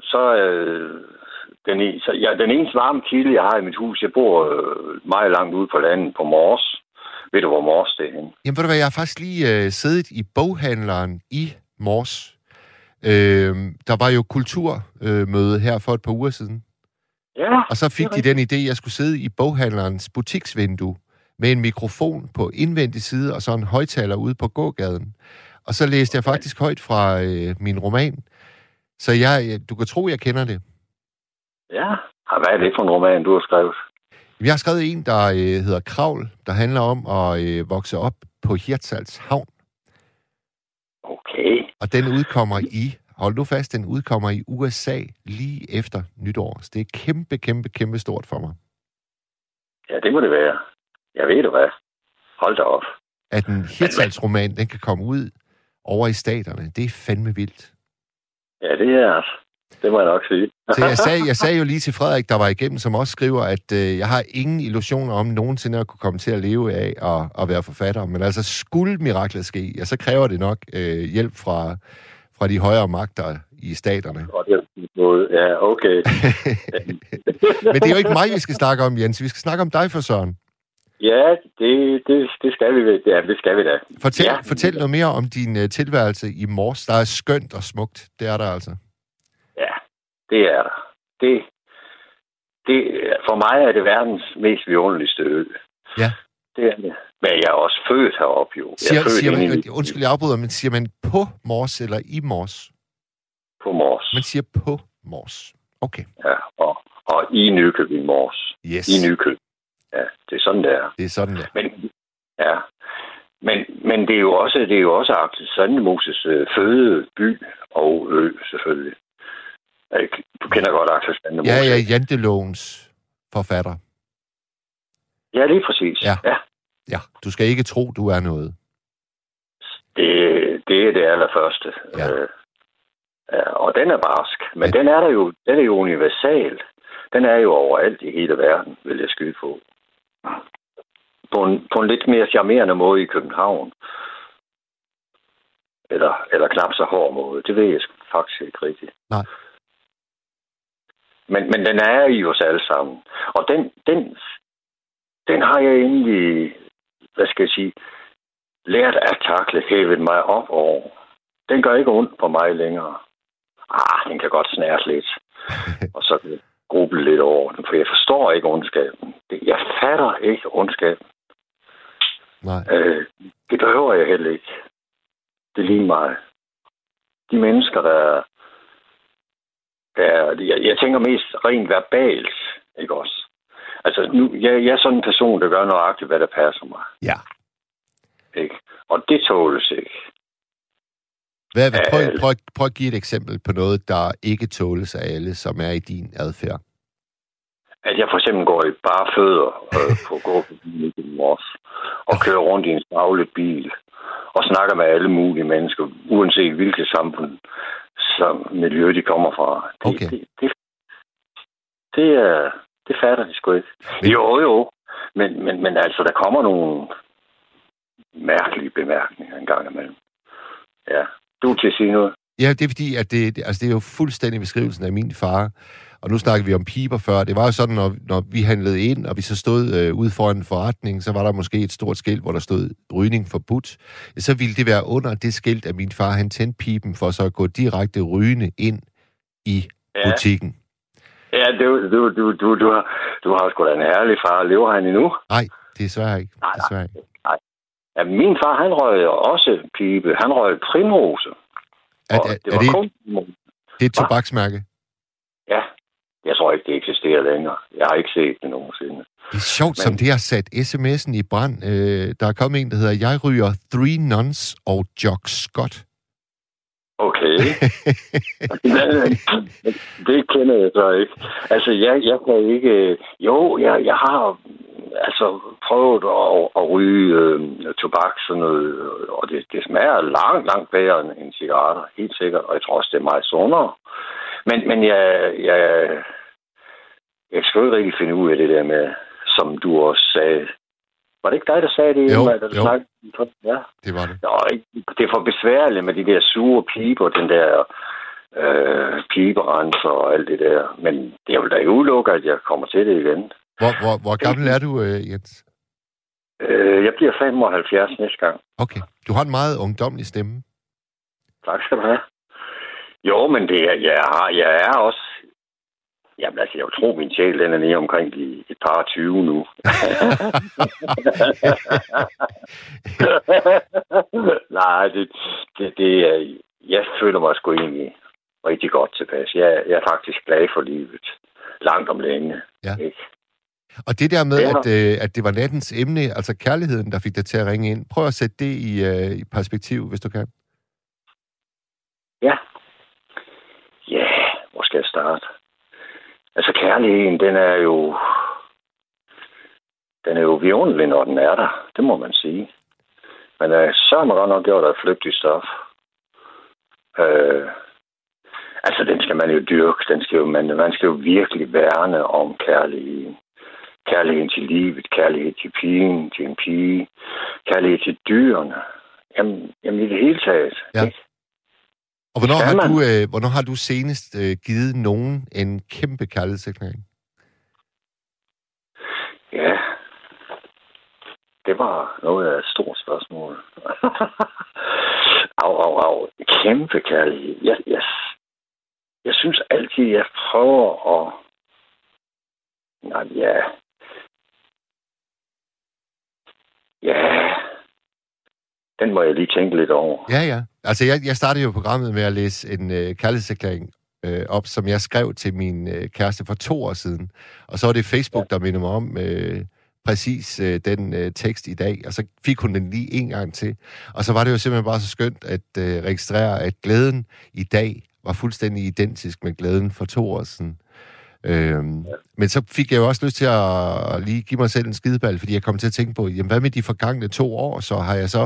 Så... Øh, den, e- så ja, den eneste varme kilde, jeg har i mit hus, jeg bor øh, meget langt ude på landet på Mors. Ved du, hvor Mors det er henne? Jamen ved du hvad, jeg har faktisk lige øh, siddet i boghandleren i Mors. Øh, der var jo kulturmøde øh, møde her for et par uger siden. Ja, Og så fik det de den idé, at jeg skulle sidde i boghandlerens butiksvindue med en mikrofon på indvendig side og så en højtaler ude på gågaden. Og så læste jeg faktisk højt fra øh, min roman. Så jeg, du kan tro, jeg kender det. Ja. Og Hvad er det for en roman, du har skrevet? Jeg har skrevet en, der øh, hedder Kravl, der handler om at øh, vokse op på Hirtshals Havn. Okay. Og den udkommer i, hold nu fast, den udkommer i USA lige efter nytår. Så det er kæmpe, kæmpe, kæmpe stort for mig. Ja, det må det være. Jeg ved du hvad. Hold da op. At en Hirtshals-roman, den kan komme ud over i staterne, det er fandme vildt. Ja, det er det må jeg nok sige. Så jeg sagde, jeg sagde jo lige til Frederik, der var igennem, som også skriver, at øh, jeg har ingen illusioner om nogensinde at kunne komme til at leve af at, at være forfatter. Men altså, skulle miraklet ske, ja, så kræver det nok øh, hjælp fra, fra de højere magter i staterne. Og er. Ja, okay. Men det er jo ikke mig, vi skal snakke om, Jens. Vi skal snakke om dig for Søren. Ja, det, det, det skal vi. Ja, det skal vi da. Fortæl, Ja. fortæl noget mere om din uh, tilværelse i Mors. Der er skønt og smukt. Det er der altså. Ja, det er der. Det, det, for mig er det verdens mest vidunderligste ø. Ja. Det er det. Men jeg er også født heroppe, jo. Jeg er Siger, født siger man, i- undskyld, jeg afbryder, men siger man på Mors eller i Mors? på Mors. Man siger på Mors. Okay. Ja, og, og i Nykøbing Mors. Yes. I Nykøbing. Ja, det er sådan, det er. Det er sådan der. Men, ja. Men, men det er jo også, det er jo også Axel Sandemoses øh, fødeby og ø, selvfølgelig. Du kender godt Axel Sandemos. Ja, ja, Jantelovens forfatter. Ja, lige præcis. Ja. ja. Ja, du skal ikke tro, du er noget. Det, det er det allerførste. Ja. Øh, ja, og den er barsk. Men Ja. den er der jo, den er jo universal. Den er jo overalt i hele verden, vil jeg skyde på. På en, på en lidt mere charmerende måde i København. Eller, eller knap så hård måde. Det ved jeg faktisk ikke rigtigt. Nej. Men, men den er i os alle sammen. Og den, den, den har jeg egentlig, hvad skal jeg sige, lært at takle, hævet mig op over. Den gør ikke ondt på mig længere. Ah, den kan godt snære lidt. og så gruble lidt over den, for jeg forstår ikke ondskaben. Det- Jeg fatter ikke ondskaben. Nej. Øh, det behøver jeg heller ikke. Det er lige mig. De mennesker, der, der jeg, jeg tænker mest rent verbalt, ikke også? Altså, nu, jeg, jeg er sådan en person, der gør nøjagtigt, hvad der passer mig. Ja. Ikke? Og det tåles ikke. Hvad, hvad, prøv, Øh. prøv, prøv at give et eksempel på noget, der ikke tåles af alle, som er i din adfærd. at jeg for eksempel går i bare fødder øh, på gårdbyen i Mors, og kører rundt i en stavlet bil, og snakker med alle mulige mennesker, uanset hvilket samfund, som miljø de kommer fra. Det, Okay. det, det, det, er, det fatter de sgu ikke. Men- Jo, jo. Men, men, men altså, der kommer nogle mærkelige bemærkninger en gang imellem. Ja. Du til at sige noget? Ja, det er fordi, at det, det- altså, det er jo fuldstændig beskrivelsen af min far. Og nu snakker vi om piber før. Det var jo sådan, når, når vi handlede ind, og vi så stod øh, ude foran en forretning, så var der måske et stort skilt, hvor der stod rygning forbudt. Så ville det være under det skilt, at min far han tændte pipen for så at gå direkte rygende ind i Ja, butikken. ja du, du, du, du, du, har, du har sgu da en herlig far. Lever han endnu? Nej, desværre ikke. Nej, nej. Desværre ikke. Ja, min far, han røg også pibe. Han røg primrose. Er, er, det er var det, kun... det er et tobaksmærke? Ja, jeg tror ikke, det eksisterer længere. Jeg har ikke set det nogensinde. Det er sjovt, Men... som det har sat sms'en i brand. Øh, der er kommet en, der hedder, jeg ryger Three Nuns og Jock Scott. Okay. det kender jeg så ikke. Altså, jeg, jeg kan ikke... Jo, jeg, jeg har altså prøvet at, at ryge øh, tobak, sådan noget, og det, det smager langt, langt bedre end, cigaretter, helt sikkert, og jeg tror også, det er meget sundere. Men, men jeg, jeg, jeg skal ikke rigtig finde ud af det der med, som du også sagde. Var det ikke dig, der sagde det? Jo, Ingmar, da du jo. snakkede? Ja. Det var det. Nå, det er for besværligt med de der sure piber, den der øh, piberenser og alt det der. Men jeg vil da ikke udelukke, at jeg kommer til det igen. Hvor, hvor, hvor gammel er du, øh, Jens? Øh, jeg bliver 75 næste gang. Okay. Du har en meget ungdomlig stemme. Tak skal du have. Jo, men det er, jeg, har, jeg er også... Jamen altså, jeg vil tro, min sjæl den er nede omkring de, et par 20 nu. Nej, det, det, det er... Jeg føler mig sgu egentlig rigtig godt tilpas. Jeg, jeg er faktisk glad for livet. Langt om længe. Ja. Ikke? Og det der med, at, øh, at det var nattens emne, altså kærligheden, der fik dig til at ringe ind. Prøv at sætte det i, øh, i perspektiv, hvis du kan. Ja. Ja, hvor skal jeg starte? Altså kærligheden, den er jo... Den er jo vidunderlig, når den er der. Det må man sige. Men øh, så har man godt nok gjort et flygtigt stof. Øh, altså, den skal man jo dyrke. Den skal jo, man, man skal jo virkelig værne om kærligheden. Kærligheden til livet, kærlighed til pigen, til en pige, kærlighed til dyrene. Jamen, jamen i det hele taget. Ja. ikke? Og hvornår har, du, øh, hvornår har du senest øh, givet nogen en kæmpe kærlighedserklæring? Ja, det var noget af et stort spørgsmål. au, au, au. Kæmpe kærlighed. Jeg, jeg, jeg synes altid, jeg prøver at... Nej, ja... Ja... Den må jeg lige tænke lidt over. Ja, ja. Altså, jeg, jeg startede jo programmet med at læse en øh, kærlighedserklæring øh, op, som jeg skrev til min øh, kæreste for to år siden. Og så var det Facebook, der minder mig om øh, præcis øh, den øh, tekst i dag. Og så fik hun den lige en gang til. Og så var det jo simpelthen bare så skønt at øh, registrere, at glæden i dag var fuldstændig identisk med glæden for to år siden. Øhm, men så fik jeg jo også lyst til at lige give mig selv en skideball, fordi jeg kom til at tænke på, jamen hvad med de forgangne to år, så har jeg så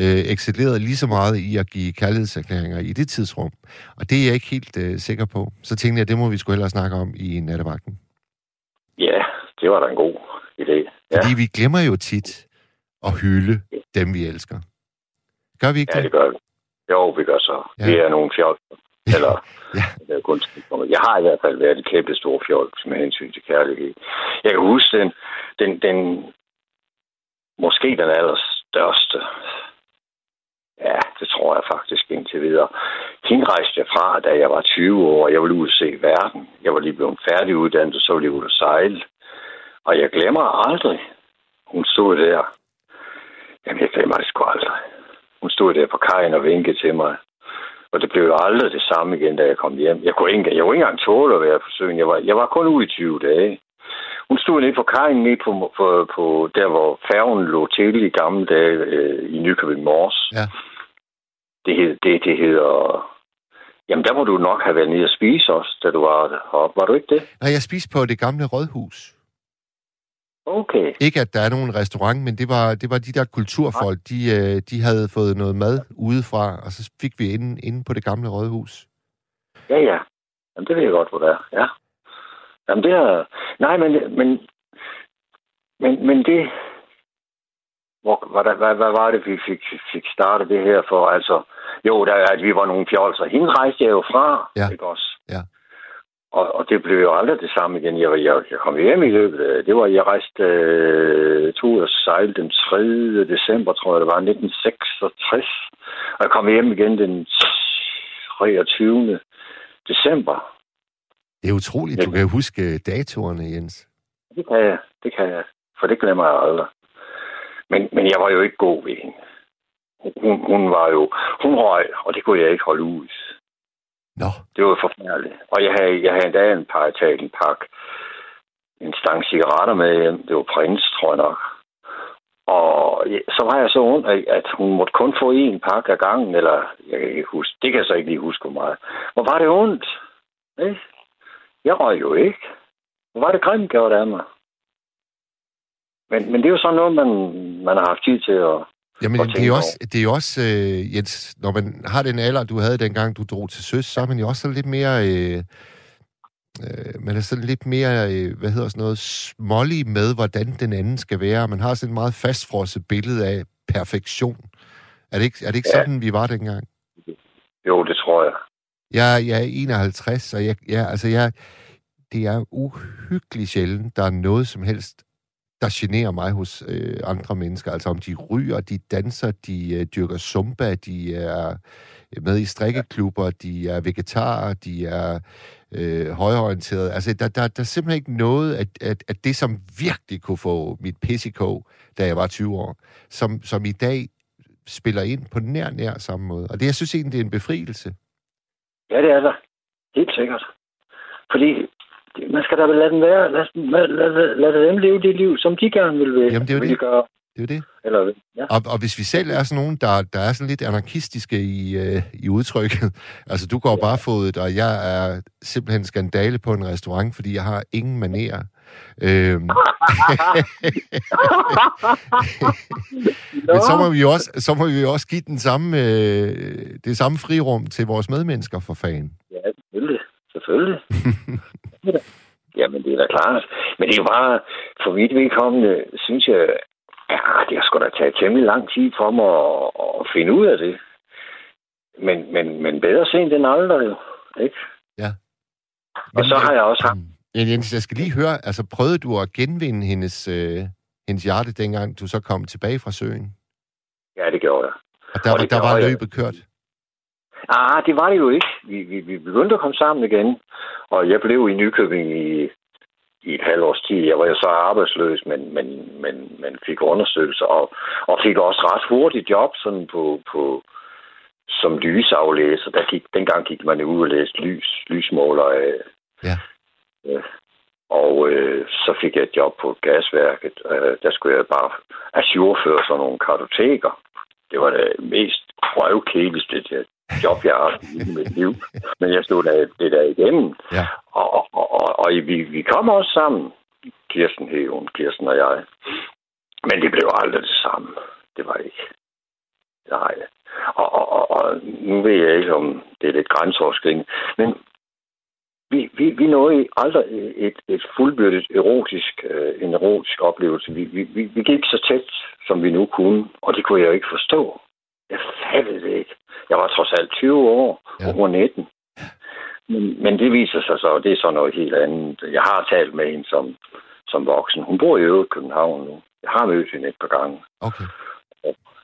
øh, excelleret lige så meget i at give kærlighedserklæringer i det tidsrum. Og det er jeg ikke helt øh, sikker på. Så tænkte jeg, det må vi sgu hellere snakke om i nattevagten. Ja, det var da en god idé. Ja, Fordi vi glemmer jo tit at hylde dem, vi elsker. Gør vi ikke ja det? det gør vi. Jo, vi gør så. Ja. Ja. Vi er nogle fjol. Eller, Ja. det er kun, jeg har i hvert fald været et kæmpe stor fjol med hensyn til kærlighed. Jeg kan huske den, den, den måske den allerstørste. Ja, det tror jeg faktisk indtil videre. Hende rejste jeg fra, da jeg var 20 år, og jeg ville ud og se verden. Jeg var lige blevet færdiguddannet, og så ville jeg ud og sejle. Og jeg glemmer aldrig. Hun stod der. Jamen, jeg glemmer det sgu aldrig. Hun stod der på kajen og vinkede til mig. Og det blev jo aldrig det samme igen, da jeg kom hjem. Jeg kunne ikke, jeg kunne ikke engang tåle at være på søen. Jeg var, jeg var kun ude i 20 dage. Hun stod nede på kajen nede på, på, på der, hvor færgen lå til i gamle dage øh, i Nykøbing Mors. Ja. Det, hed, det, det hedder Jamen, der må du nok have været nede og spise også, da du var heroppe. Var du ikke det? Nej, jeg spiste på det gamle rådhus. Okay. Ikke, at der er nogen restaurant, men det var, det var de der kulturfolk, de, øh, de havde fået noget mad udefra, og så fik vi inde, inde på det gamle rådhus. Ja, ja. Jamen, det ved jeg godt, hvor det er. Ja. Jamen, det er... Nej, men, men, men, men det... Hvor, hvad, hvad, hvad var det, vi fik, fik startet det her for? Altså, jo, der, at vi var nogle fjolser. Hende rejste jeg jo fra, Ja. ikke også? Ja. Og, og det blev jo aldrig det samme igen. Jeg, jeg, jeg kom hjem i løbet af... Det var, jeg rejste øh, to og sejle den 3. december, tror jeg det var, 1966. Og jeg kom hjem igen den 23. december. Det er utroligt, du Ja. kan huske datoerne, Jens. Det kan jeg, det kan jeg. For det glemmer jeg aldrig. Men, men jeg var jo ikke god ved hende. Hun, hun var jo... Hun røg, og det kunne jeg ikke holde ud. Nå, Det var forfærdeligt. Og jeg havde, jeg havde endda en par taget en pakke, en stang cigaretter med hjem. Det var prins, tror jeg nok. Og så var jeg så ondt, at hun måtte kun få en pakke af gangen, eller jeg kan ikke huske, det kan jeg så ikke lige huske hvor meget. Hvor var det ondt? Ikke? Jeg røg jo ikke. Hvor var det grimt gjort af mig? Men, men det er jo sådan noget, man, man har haft tid til at... Jamen, det er jo også, det er jo også øh, Jens, når man har den alder, du havde dengang, du drog til søs, så er man jo også sådan lidt mere... Øh, øh, man er sådan lidt mere, øh, hvad hedder sådan noget, smålig med, hvordan den anden skal være. Man har sådan et meget fastfrosset billede af perfektion. Er det ikke, er det ikke Ja. sådan, vi var dengang? Jo, det tror jeg. Jeg, jeg er 51, og jeg, jeg, altså jeg, det er uhyggeligt sjældent, der er noget som helst, der generer mig hos øh, andre mennesker. Altså om de ryger, de danser, de øh, dyrker zumba, de er med i strikkeklubber, de er vegetarer, de er øh, højorienterede. Altså der, der, der er simpelthen ikke noget at, at, at det, som virkelig kunne få mit pis da jeg var 20 år, som, som i dag spiller ind på nær, nær samme måde. Og det, jeg synes egentlig, det er en befrielse. Ja, det er der. Helt sikkert. Fordi man skal da lade dem være. Lad, lad, lad, lad dem leve det liv, som de gerne vil, Jamen, det er jo vil det. gøre. Det er det. Eller, ja. Og, og hvis vi selv er sådan nogen, der, der er sådan lidt anarkistiske i, øh, i udtrykket, altså du går bare fodet, og jeg er simpelthen skandale på en restaurant, fordi jeg har ingen manerer. Øhm, men så må vi også, så må vi også give den samme, øh, det samme frirum til vores medmennesker for fanden. Ja, selvfølgelig. Selvfølgelig. Jamen, det er da klart. Men det er jo bare, for mit vedkommende, synes jeg, ja, det har sgu da taget temmelig lang tid for mig at, at finde ud af det. Men, men, men bedre sent end aldrig, jo. Ikke? Og så har jeg også haft... Ja, Jens, jeg skal lige høre, altså prøvede du at genvinde hendes, øh, hendes hjerte, dengang du så kom tilbage fra søen? Ja, det gjorde jeg. Og der, Og der var jeg. løbet kørt? Ah, det var det jo ikke. Vi, vi, vi begyndte at komme sammen igen, og jeg blev i Nykøbing i, i et halvt års tid. Jeg var jo så arbejdsløs, men, men, men, men fik understøttelse, og, og fik også ret hurtigt job sådan på, på, som lysaflæser. Der gik, dengang gik man jo ud og læste lys, lysmåler af. Ja. Ja. Og øh, så fik jeg et job på gasværket. Øh, der skulle jeg bare ajourføre sådan nogle kartoteker. Det var det mest røvkedeligste det job, jeg har haft i mit liv. Men jeg stod der, det der igennem. Ja. Og, og, og, og vi, vi kom også sammen. Kirsten hed hun, Kirsten og jeg. Men det blev aldrig det samme. Det var ikke. Nej. Og, og, og, og nu ved jeg ikke, om det er lidt grænseoverskridende, men vi, vi, vi nåede aldrig et, et fuldbyrdet erotisk, øh, en erotisk oplevelse. Vi, vi, vi, vi gik så tæt, som vi nu kunne, og det kunne jeg jo ikke forstå. Jeg fattede det ikke. Jeg var trods alt 20 år, Ja. og hun var 19. Men, men det viser sig så, og det er så noget helt andet. Jeg har talt med hende som, som voksen. Hun bor i øvrigt København nu. Jeg har mødt hende et par gange. Okay.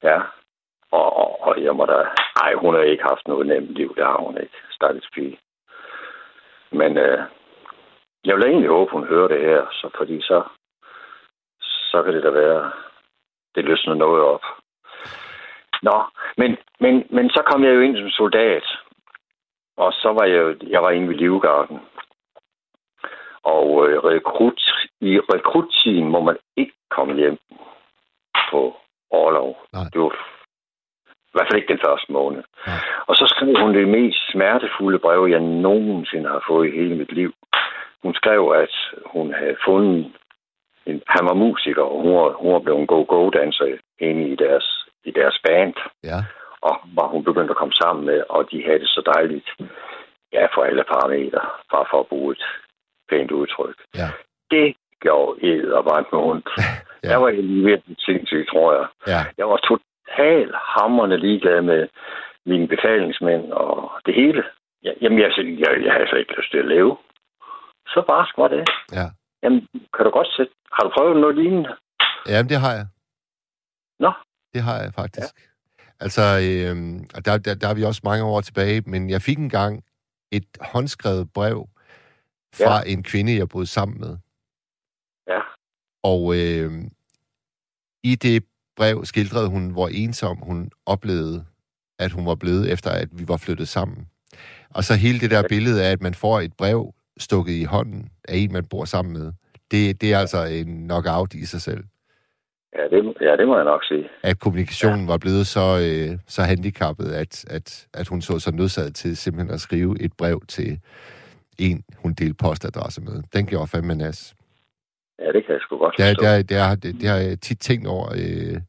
Ja. Og, og, og jeg må da... Ej, hun har ikke haft noget nemt liv. Det har hun ikke. Stakkels pige. Men øh, jeg vil egentlig håbe, hun hører det her, så, fordi så, så kan det da være, det løsner noget op. Nå, men, men, men så kom jeg jo ind som soldat, og så var jeg, jo- jeg var inde ved Livgarden. Og øh, rekrut, i rekruttiden må man ikke komme hjem på overlov. Nej. Det var i hvert fald ikke den første måned. Nej. Og så skrev hun det mest smertefulde brev, jeg nogensinde har fået i hele mit liv. Hun skrev, at hun havde fundet en, han var musiker, og hun var, hun var blevet en go-go-danser inde i deres, i deres band. Ja. Og var hun begyndt at komme sammen med, og de havde det så dejligt. Ja, for alle parametre, bare for at bruge et pænt udtryk. Ja. Det gjorde ed og varmt med ondt. Ja. Jeg var virkelig sindssygt, tror jeg. Ja. Jeg var totalt hammerne ligeglad med mine befalingsmænd og det hele. Jeg, jamen, jeg, jeg, jeg havde slet ikke lyst til at leve. Så bare var det. Ja. Jamen, kan du godt sætte... Har du prøvet noget lignende? Jamen, det har jeg. Nå. Det har jeg faktisk. Ja. Altså, øh, der, der, der er vi også mange år tilbage, men jeg fik engang et håndskrevet brev fra ja. en kvinde, jeg boede sammen med. Ja. Og øh, i det brev skildrede hun, hvor ensom hun oplevede, at hun var blevet, efter at vi var flyttet sammen. Og så hele det der billede af, at man får et brev stukket i hånden af en, man bor sammen med, det, det er altså en knockout i sig selv. Ja, det, ja, det må jeg nok sige. At kommunikationen ja. var blevet så, øh, så handicappet, at, at, at hun så sig nødsaget til simpelthen at skrive et brev til en, hun delte postadresse med. Den gjorde fandme nas. Ja, det kan jeg sgu godt Det, forstå. det, er, det, er, det, det har jeg tit tænkt over øh,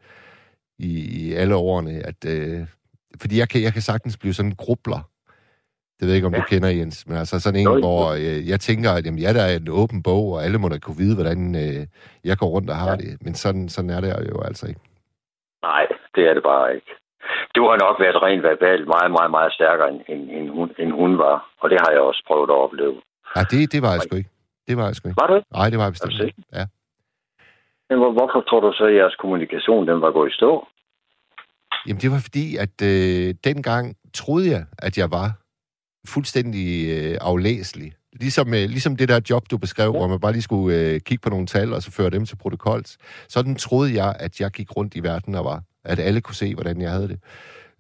i, i alle årene, at... Øh, fordi jeg kan, jeg kan sagtens blive sådan en grubler. Det ved jeg ikke, om ja. Du kender, Jens. Men altså sådan en, jo. hvor øh, jeg tænker, at jamen, ja, der er en åben bog, og alle må da kunne vide, hvordan øh, jeg går rundt og har ja. Det. Men sådan, sådan er det jo altså ikke. Nej, det er det bare ikke. Du har nok været rent verbalt meget, meget, meget stærkere, end, end, end, hun, end hun var. Og det har jeg også prøvet at opleve. Ja, det, det var jeg sgu ikke. Det var jeg sgu ikke. Var ikke? Nej, det var jeg bestemt ikke. Ja. Men hvor, hvorfor tror du så, at jeres kommunikation den var gået i stå? Jamen, det var fordi, at øh, dengang troede jeg, at jeg var fuldstændig øh, aflæselig. Ligesom, øh, ligesom det der job, du beskrev, ja. hvor man bare lige skulle øh, kigge på nogle tal, og så føre dem til protokols. Sådan troede jeg, at jeg gik rundt i verden og var. At alle kunne se, hvordan jeg havde det.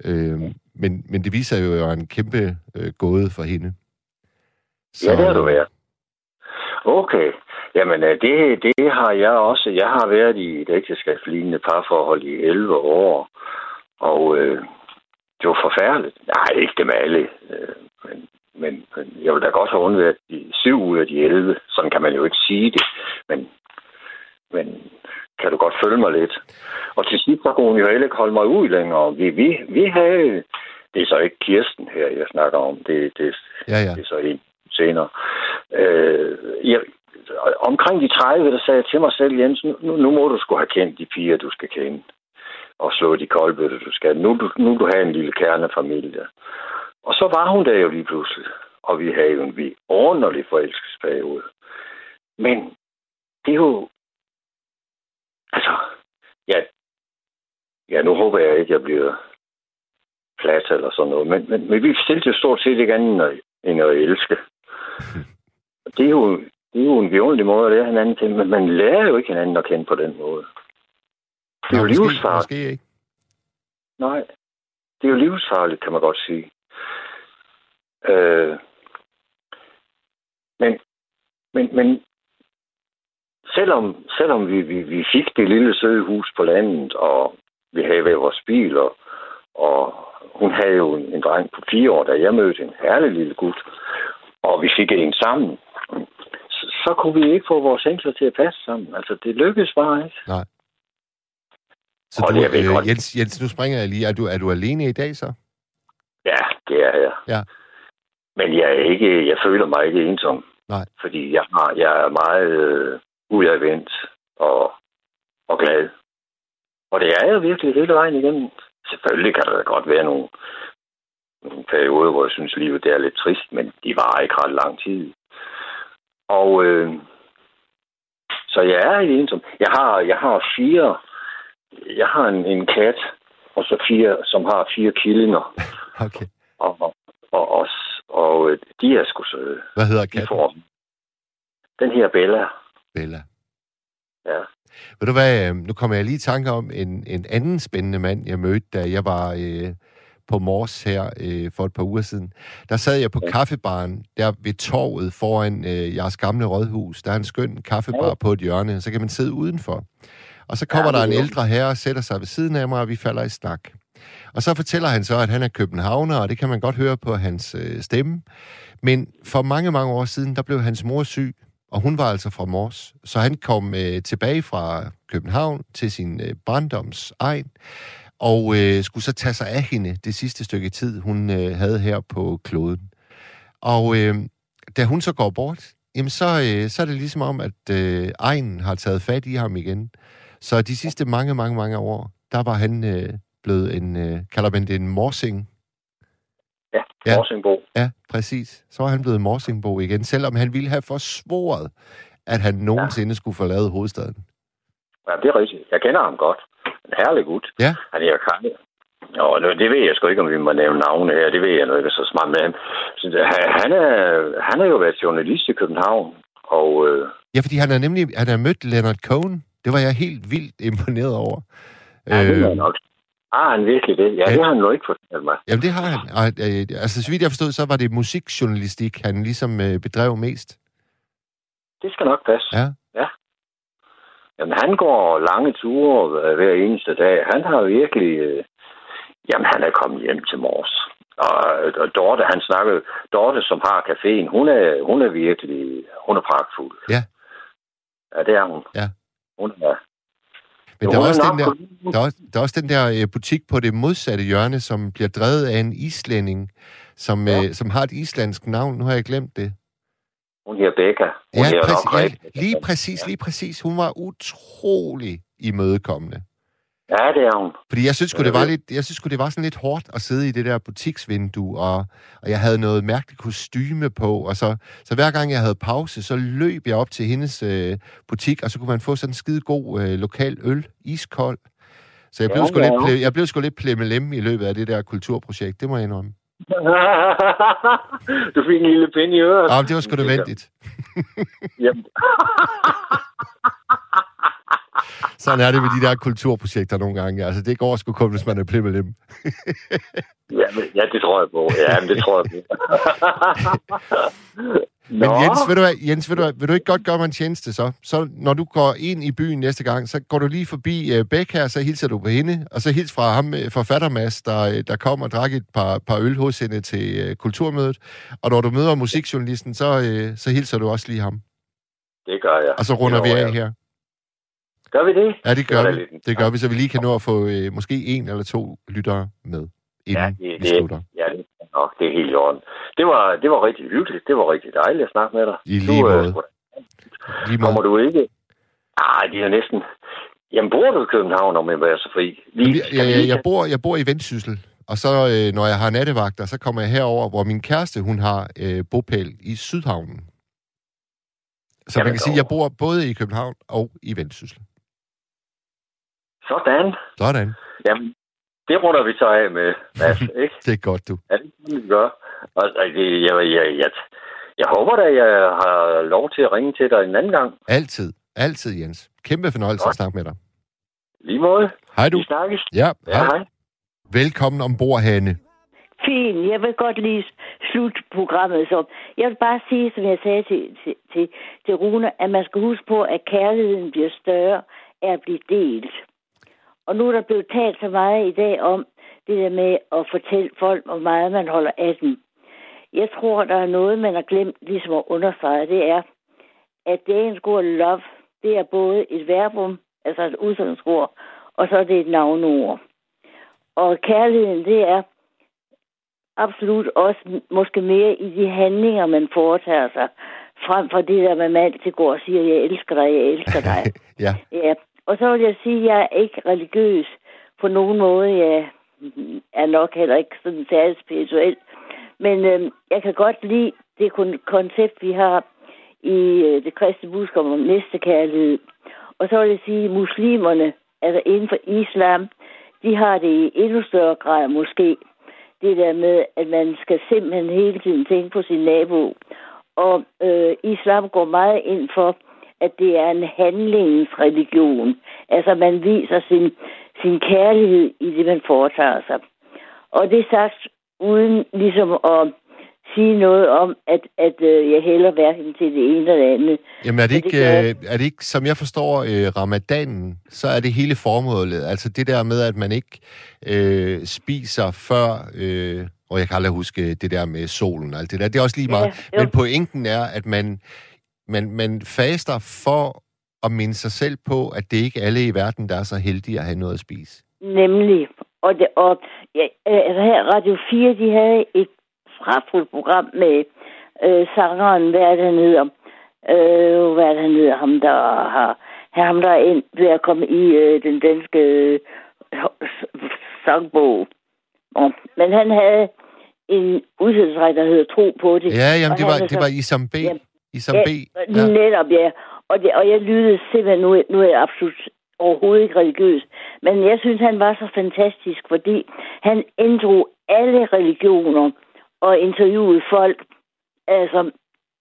Øh, men, men det viser jo, at jeg er en kæmpe øh, gåde for hende. Så... Ja, det har du været. Okay. Jamen, øh, det, det har jeg også. Jeg har været i et ægteskabslignende parforhold i 11 år. Og øh, det var forfærdeligt. Nej, ikke dem alle. Øh, men, men, men jeg vil da godt have undværet de syv ud af de 11. Sådan kan man jo ikke sige det. Men, men kan du godt følge mig lidt? Og til sidst, så kunne hun jo heller ikke holde mig ud længere. Vi, vi, vi havde... Det er så ikke Kirsten her, jeg snakker om. Det, det, Ja, ja. det er så en senere. Øh, jeg, omkring de 30, der sagde jeg til mig selv, Jens, nu, nu må du sgu have kendt de piger, du skal kende. Og slå de koldbøtter, du skal. Nu, du, nu du have en lille kernefamilie. Og så var hun der jo lige pludselig. Og vi havde jo en vidunderlig forelskelsesperiode. Men det er jo... Altså, ja, ja, nu håber jeg ikke, jeg bliver plat eller sådan noget. Men, men, men vi stilte jo stort set ikke andet end at, end at elske. Det er jo, det er jo en vidunderlig måde at lære hinanden til, men man lærer jo ikke hinanden at kende på den måde. Det er jo livsfarligt. måske ikke. Nej, det er jo livsfarligt, kan man godt sige. Øh, men, men, men selvom, selvom vi, vi, vi fik det lille søde hus på landet, og vi havde hver vores bil, og, og hun havde jo en, en dreng på fire år, da jeg mødte en herlig lille gut, og vi fik en sammen, så, så kunne vi ikke få vores hængsler til at passe sammen. Altså, det lykkedes bare ikke. Nej. Så Og du, det øh. Jens, Jens, nu springer jeg lige. Er du, er du alene i dag så? Ja, det er jeg. Ja. Men jeg er ikke, jeg føler mig ikke ensom. Nej. Fordi jeg, har, jeg er meget øh, udadvendt og, og glad. Og det er jeg virkelig hele vejen igennem. Selvfølgelig kan der da godt være nogle, nogle perioder, hvor jeg synes, livet det er lidt trist, men de varer ikke ret lang tid. Og øh, så jeg er ikke ensom. Jeg har, jeg har fire, jeg har en, en kat, og så fire, som har fire killinger. Okay. Og, og, og, og, og øh, de er sgu søde. Hvad hedder De katten? får den her Bella. Bella. Ja. Ved du hvad, øh, nu kommer jeg lige i tanke om en, en anden spændende mand, jeg mødte, da jeg var øh, på Mors her øh, for et par uger siden. Der sad jeg på ja. kaffebaren der ved torvet foran øh, jeres gamle rådhus. Der er en skøn kaffebar ja. på et hjørne, så kan man sidde udenfor. Og så kommer Ja, der en ældre herre og sætter sig ved siden af mig, og vi falder i snak. Og så fortæller han så, at han er københavner, og det kan man godt høre på hans øh, stemme. Men for mange, mange år siden, der blev hans mor syg, og hun var altså fra Mors. Så han kom øh, tilbage fra København til sin øh, barndomsegn, og øh, skulle så tage sig af hende det sidste stykke tid, hun øh, havde her på kloden. Og øh, da hun så går bort, jamen så, øh, så er det ligesom om, at øh, egen har taget fat i ham igen. Så de sidste mange, mange, mange år, der var han øh, blevet en, øh, kalder man det en morsing? Ja, ja, morsingbo. Ja, præcis. Så var han blevet morsingbo igen, selvom han ville have forsvoret, at han nogensinde ja. skulle forlade hovedstaden. Ja, det er rigtigt. Jeg kender ham godt. En herlig gut. Ja. Han er kan. Og det ved jeg sgu ikke, om vi må nævne navne her. Det ved jeg nu ikke så smart med ham. Så han, er, han har jo været journalist i København. Og, øh... Ja, fordi han har nemlig han har mødt Leonard Cohen. Det var jeg helt vildt imponeret over. Ja, det er øh, nok. Har han virkelig det? Ja, ja, det har han jo ikke fortalt mig. Jamen, det har han. Og, øh, altså, så vidt jeg forstod, så var det musikjournalistik, han ligesom øh, bedrev mest. Det skal nok passe. Ja. ja. Jamen, han går lange ture øh, hver eneste dag. Han har virkelig... Øh, jamen, han er kommet hjem til Mors. Og, og Dorte, han snakkede... Dorte, som har caféen, hun er, hun er virkelig... Hun er pragtfuld. Ja. Ja, det er hun. Ja. Hun er men der er, også den der, der, er også, der er også den der butik på det modsatte hjørne, som bliver drevet af en islænding, som, ja. øh, som har et islandsk navn. Nu har jeg glemt det. Hun hedder Becca. Hun ja, præcis, ja, lige præcis, lige præcis. Hun var utrolig imødekommende. Ja, det er hun. Fordi jeg synes, det var lidt, jeg synes det var sådan lidt hårdt at sidde i det der butiksvindue, og, og jeg havde noget mærkeligt kostyme på, og så, så hver gang jeg havde pause, så løb jeg op til hendes øh, butik, og så kunne man få sådan en skide god øh, lokal øl, iskold. Så jeg blev, ja, sgu, ja. lidt, ple, jeg blev sgu lidt plemmelem i løbet af det der kulturprojekt, det må jeg indrømme. du fik en lille pind i øret. Ja, det var sgu nødvendigt. Jamen. Sådan er det med de der kulturprojekter nogle gange. Altså, det går sgu kun, hvis man er plimmelim. ja, men, ja, det tror jeg på. Ja, men det tror jeg på. men Jens, ved du, hvad, Jens vil, du, vil du ikke godt gøre mig en tjeneste så? Så når du går ind i byen næste gang, så går du lige forbi uh, Bæk her, så hilser du på hende, og så hils fra ham, øh, forfatter Mads, der, øh, der kom og drak et par, par øl hos hende til uh, kulturmødet. Og når du møder musikjournalisten, så, uh, så hilser du også lige ham. Det gør jeg. Og så runder vi af her. Gør vi det? Ja, det gør det vi. Det gør vi, så vi lige kan nå at få øh, måske en eller to lyttere med, inden ja, det, vi slutter. Det, ja, det, nok, det er helt i orden. Det var, det var rigtig hyggeligt. Det var rigtig dejligt at snakke med dig. I lige du, måde. Øh, lige måde. Kommer du ikke? Nej, det er næsten... Jamen, bor du i København, om jeg være så fri? Lige, jeg, jeg, jeg, bor, jeg bor i Vendsyssel, og så øh, når jeg har nattevagter, så kommer jeg herover, hvor min kæreste, hun har øh, bopæl i Sydhavnen. Så Jamen, man kan sige, at jeg bor både i København og i Vendsyssel. Sådan. Sådan. Jamen, det runder vi så af med, Mads, ikke? det er godt, du. Ja, det kan vi gøre. Og, jeg, jeg, jeg, jeg, jeg håber da, jeg har lov til at ringe til dig en anden gang. Altid. Altid, Jens. Kæmpe fornøjelse godt. at snakke med dig. Lige måde. Hej du. Vi snakkes. Ja, ja hej. hej. Velkommen ombord, Hanne. Fint. Jeg vil godt lige slutte programmet så. Jeg vil bare sige, som jeg sagde til, til, til, til Rune, at man skal huske på, at kærligheden bliver større af at blive delt. Og nu er der blevet talt så meget i dag om det der med at fortælle folk, hvor meget man holder af dem. Jeg tror, der er noget, man har glemt ligesom at understrege. Det er, at dagens ord love, det er både et verbum, altså et udsagnsord, og så er det et navneord. Og kærligheden, det er absolut også måske mere i de handlinger, man foretager sig, frem for det der, man altid går og siger, jeg elsker dig, jeg elsker dig. ja. ja. Og så vil jeg sige, at jeg er ikke religiøs på nogen måde. Jeg er nok heller ikke sådan særlig spirituel. Men øh, jeg kan godt lide det koncept, vi har i øh, det kristne budskab om næstekærlighed. Og så vil jeg sige, at muslimerne, altså inden for islam, de har det i endnu større grad måske. Det der med, at man skal simpelthen hele tiden tænke på sin nabo. Og øh, islam går meget ind for, at det er en handlingens religion. Altså, man viser sin, sin kærlighed i det, man foretager sig. Og det er sagt uden ligesom at sige noget om, at, at øh, jeg hælder hverken til det ene eller det andet. Jamen er det, ikke, det gør- øh, er det ikke, som jeg forstår øh, ramadanen, så er det hele formålet. Altså det der med, at man ikke øh, spiser før, øh, og jeg kan aldrig huske det der med solen og alt det der, det er også lige Ja, meget. jo. Men pointen er, at man, man, man faster for at minde sig selv på, at det ikke er alle i verden, der er så heldige at have noget at spise. Nemlig. Og, det, og ja, altså her Radio 4, de havde et frafuldt program med øh, sangeren, hvad er det, han hedder? Øh, hvad er det, han hedder? Ham, der har ham, der er ind ved at komme i øh, den danske øh, sangbog. Og, men han havde en udsættelsesret, der hedder Tro på det. Ja, jamen det var, det var Isam B. Ja. Isam B. Ja, netop, ja. Og, det, og jeg lyttede simpelthen, nu, nu er jeg absolut overhovedet ikke religiøs, men jeg synes, han var så fantastisk, fordi han inddrog alle religioner og interviewede folk, altså,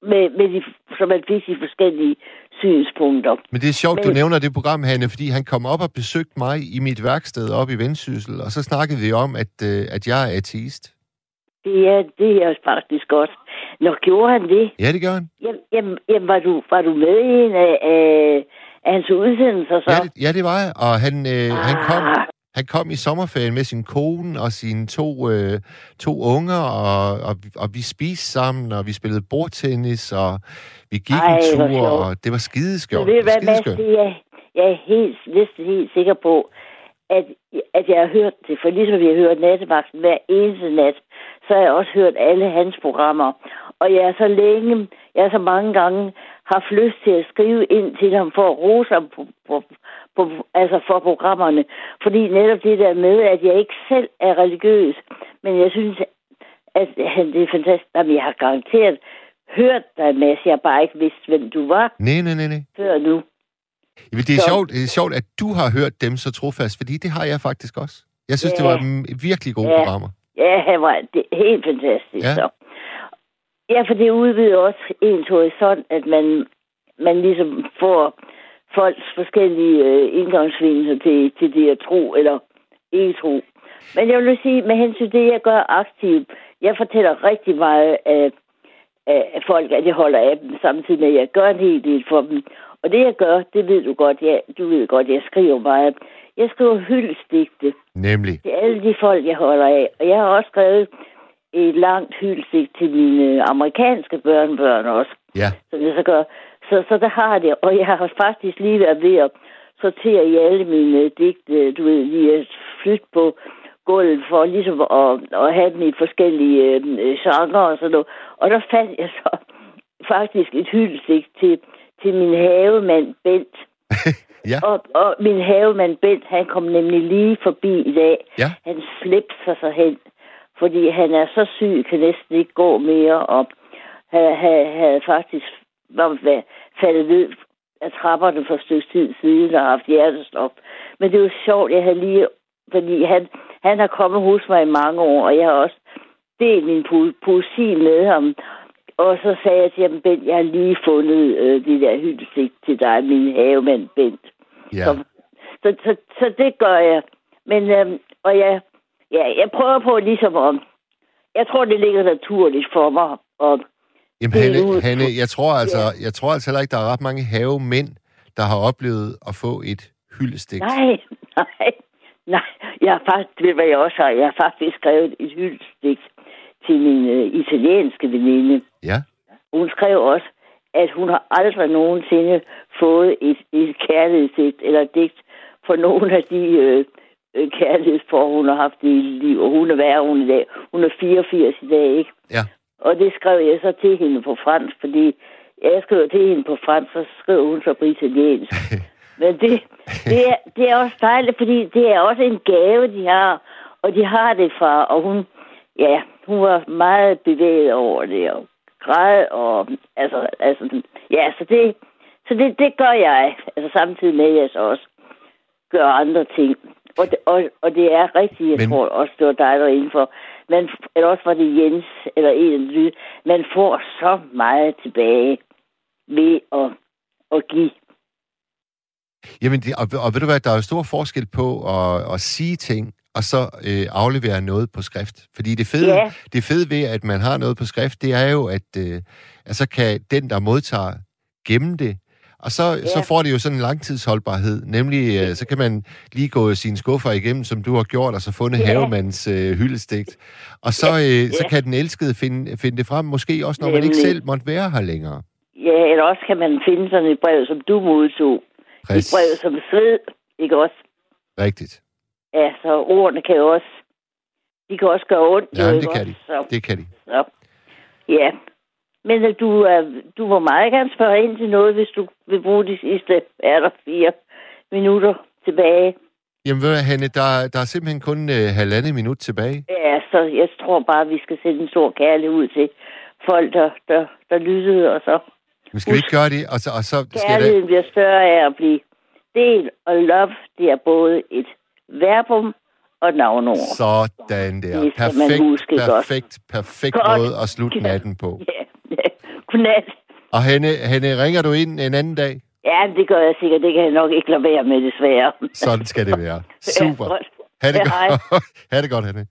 med, med de, som man fik de forskellige synspunkter. Men det er sjovt, du Men- nævner det program, Hanne, fordi han kom op og besøgte mig i mit værksted op i Vendsyssel, og så snakkede vi om, at, øh, at jeg er ateist. Det er, det er faktisk godt. Nå, gjorde han det? Ja, det gør han. Jamen, jamen, jamen var, du, var du med i en af, af, af hans udsendelser så? Ja, det, ja, det var jeg. Og han, øh, han, kom, Ah, han kom i sommerferien med sin kone og sine to, øh, to unger, og, og, og vi spiste sammen, og vi spillede bordtennis, og vi gik Ej, en tur, og det var Så skideskjort. ved du hvad, Mads, skideskønt. det er, jeg er helt, næsten helt sikker på, at, at jeg har hørt det, for ligesom vi har hørt nattevagten hver eneste nat, så har jeg også hørt alle hans programmer. Og jeg er så længe, jeg er så mange gange haft lyst til at skrive ind til ham for at rose ham på, på, på, altså for programmerne. Fordi netop det der med, at jeg ikke selv er religiøs, men jeg synes, at han, det er fantastisk. Jamen, jeg har garanteret hørt dig, Mads. Jeg har bare ikke vidst, hvem du var Nej, nej, nej, nej. før nu. Jamen, det, er Så- sjovt, det er sjovt, at du har hørt dem så trofast, fordi det har jeg faktisk også. Jeg synes, det Ja. var mm, virkelig gode Ja. programmer. Ja, var det er helt fantastisk. Ja. Så. ja, for det udvider også ens horisont, at man, man ligesom får folks forskellige øh, indgangsvinkler til, til det at tro eller ikke tro. Men jeg vil sige, med hensyn til det, jeg gør aktivt, jeg fortæller rigtig meget af, af af folk, at jeg holder af dem, samtidig med, at jeg gør en hel del for dem. Og det, jeg gør, det ved du godt, ja, du ved godt, jeg skriver meget. Jeg skriver hyldestigte Nemlig. til alle de folk, jeg holder af. Og jeg har også skrevet et langt hyldestigt til mine amerikanske børnebørn også, Ja. som jeg så gør. Så, så der har jeg det. Og jeg har faktisk lige været ved at sortere i alle mine digte, du ved, lige at flytte på gulvet for ligesom at, at have dem i forskellige øh, genrer og sådan noget. Og der fandt jeg så faktisk et hyldestigt til, til min havemand Bent. Ja. Og, og min havemand Bent, han kom nemlig lige forbi i dag. Ja. Han slipser sig hen, fordi han er så syg, kan næsten ikke gå mere, og havde, havde, havde faktisk var va- faldet ned af trapperne for et stykke tid siden og haft hjertestop. Men det var sjovt, jeg havde lige, fordi han, han har kommet hos mig i mange år, og jeg har også delt min po- poesi med ham. Og så sagde jeg til ham, Bent, jeg har lige fundet øh, det der hyldesigt til dig, min havemand Bent. Ja. Så, så, så, så det gør jeg. Men, øhm, og jeg, ja, jeg prøver på ligesom at, jeg tror, det ligger naturligt for mig. Og, Jamen, det Hanne, Hanne jeg, tror altså, jeg tror altså heller ikke, der er ret mange havemænd, der har oplevet at få et hyldestigt. nej, nej, nej. Jeg har faktisk, ved du, hvad jeg også har? Jeg har faktisk skrevet et hyldestigt til min øh, italienske veninde. Ja. Hun skrev også, at hun har aldrig nogensinde fået et, et kærlighedsdigt eller digt for nogen af de øh, øh, kærlighedsforhold, hun har haft i liv. Og hun er værre hun i dag. Hun er 84 i dag, ikke? Ja. Og det skrev jeg så til hende på fransk, fordi jeg skrev til hende på fransk, så skrev hun så på italiensk. Men det, det, er, det er også dejligt, fordi det er også en gave, de har. Og de har det fra, og hun, ja, hun var meget bevæget over det, og græd, og altså, altså ja, så det, så det, det gør jeg, altså samtidig med, at jeg så også gør andre ting. Og det, og, og det er rigtigt, jeg Men- tror også, det var dig, der var inden for. Man, eller også var det Jens, eller en af de. Man får så meget tilbage ved at, at give. Jamen, det, og, og ved du hvad, der er jo stor forskel på at, at sige ting og så øh, aflevere noget på skrift. Fordi det fede, Ja. det fede ved, at man har noget på skrift, det er jo, at øh, altså kan den, der modtager, gemme det. Og så, ja. så får det jo sådan en langtidsholdbarhed. Nemlig, øh, så kan man lige gå sine skuffer igennem, som du har gjort, og så fundet Ja. havemands øh, hyldestigt. Og så, øh, så Ja. kan den elskede finde, finde det frem, måske også, når man ikke Nemlig. selv måtte være her længere. Ja, eller også kan man finde sådan et brev, som du modtog. Et brev som sved, ikke også? Rigtigt. Ja, så ordene kan jo også... De kan også gøre ondt. Ja, det kan de. Så, Det kan de. så. Ja. Men øh, du, øh, du må meget gerne spørge ind til noget, hvis du vil bruge de sidste er der fire minutter tilbage. Jamen, ved Hanne, der, der er simpelthen kun øh, halvandet minut tilbage. Ja, så jeg tror bare, vi skal sætte en stor kærlighed ud til folk, der, der, der lyttede, og så Men skal vi ikke gøre det? Og så, og så skal kærligheden bliver større af at blive del, og love, det er både et verbum og navnord. Sådan der. Det Perfekt, huske godt. perfekt, perfekt Godt. måde at slutte natten på. Ja, ja. Godnat. Og Hanne, Hanne, ringer du ind en anden dag? Ja, det gør jeg sikkert. Det kan jeg nok ikke lade være med, desværre. Sådan skal det være. Super. Ja. Ha' det Ja, godt. ha' det godt, Hanne.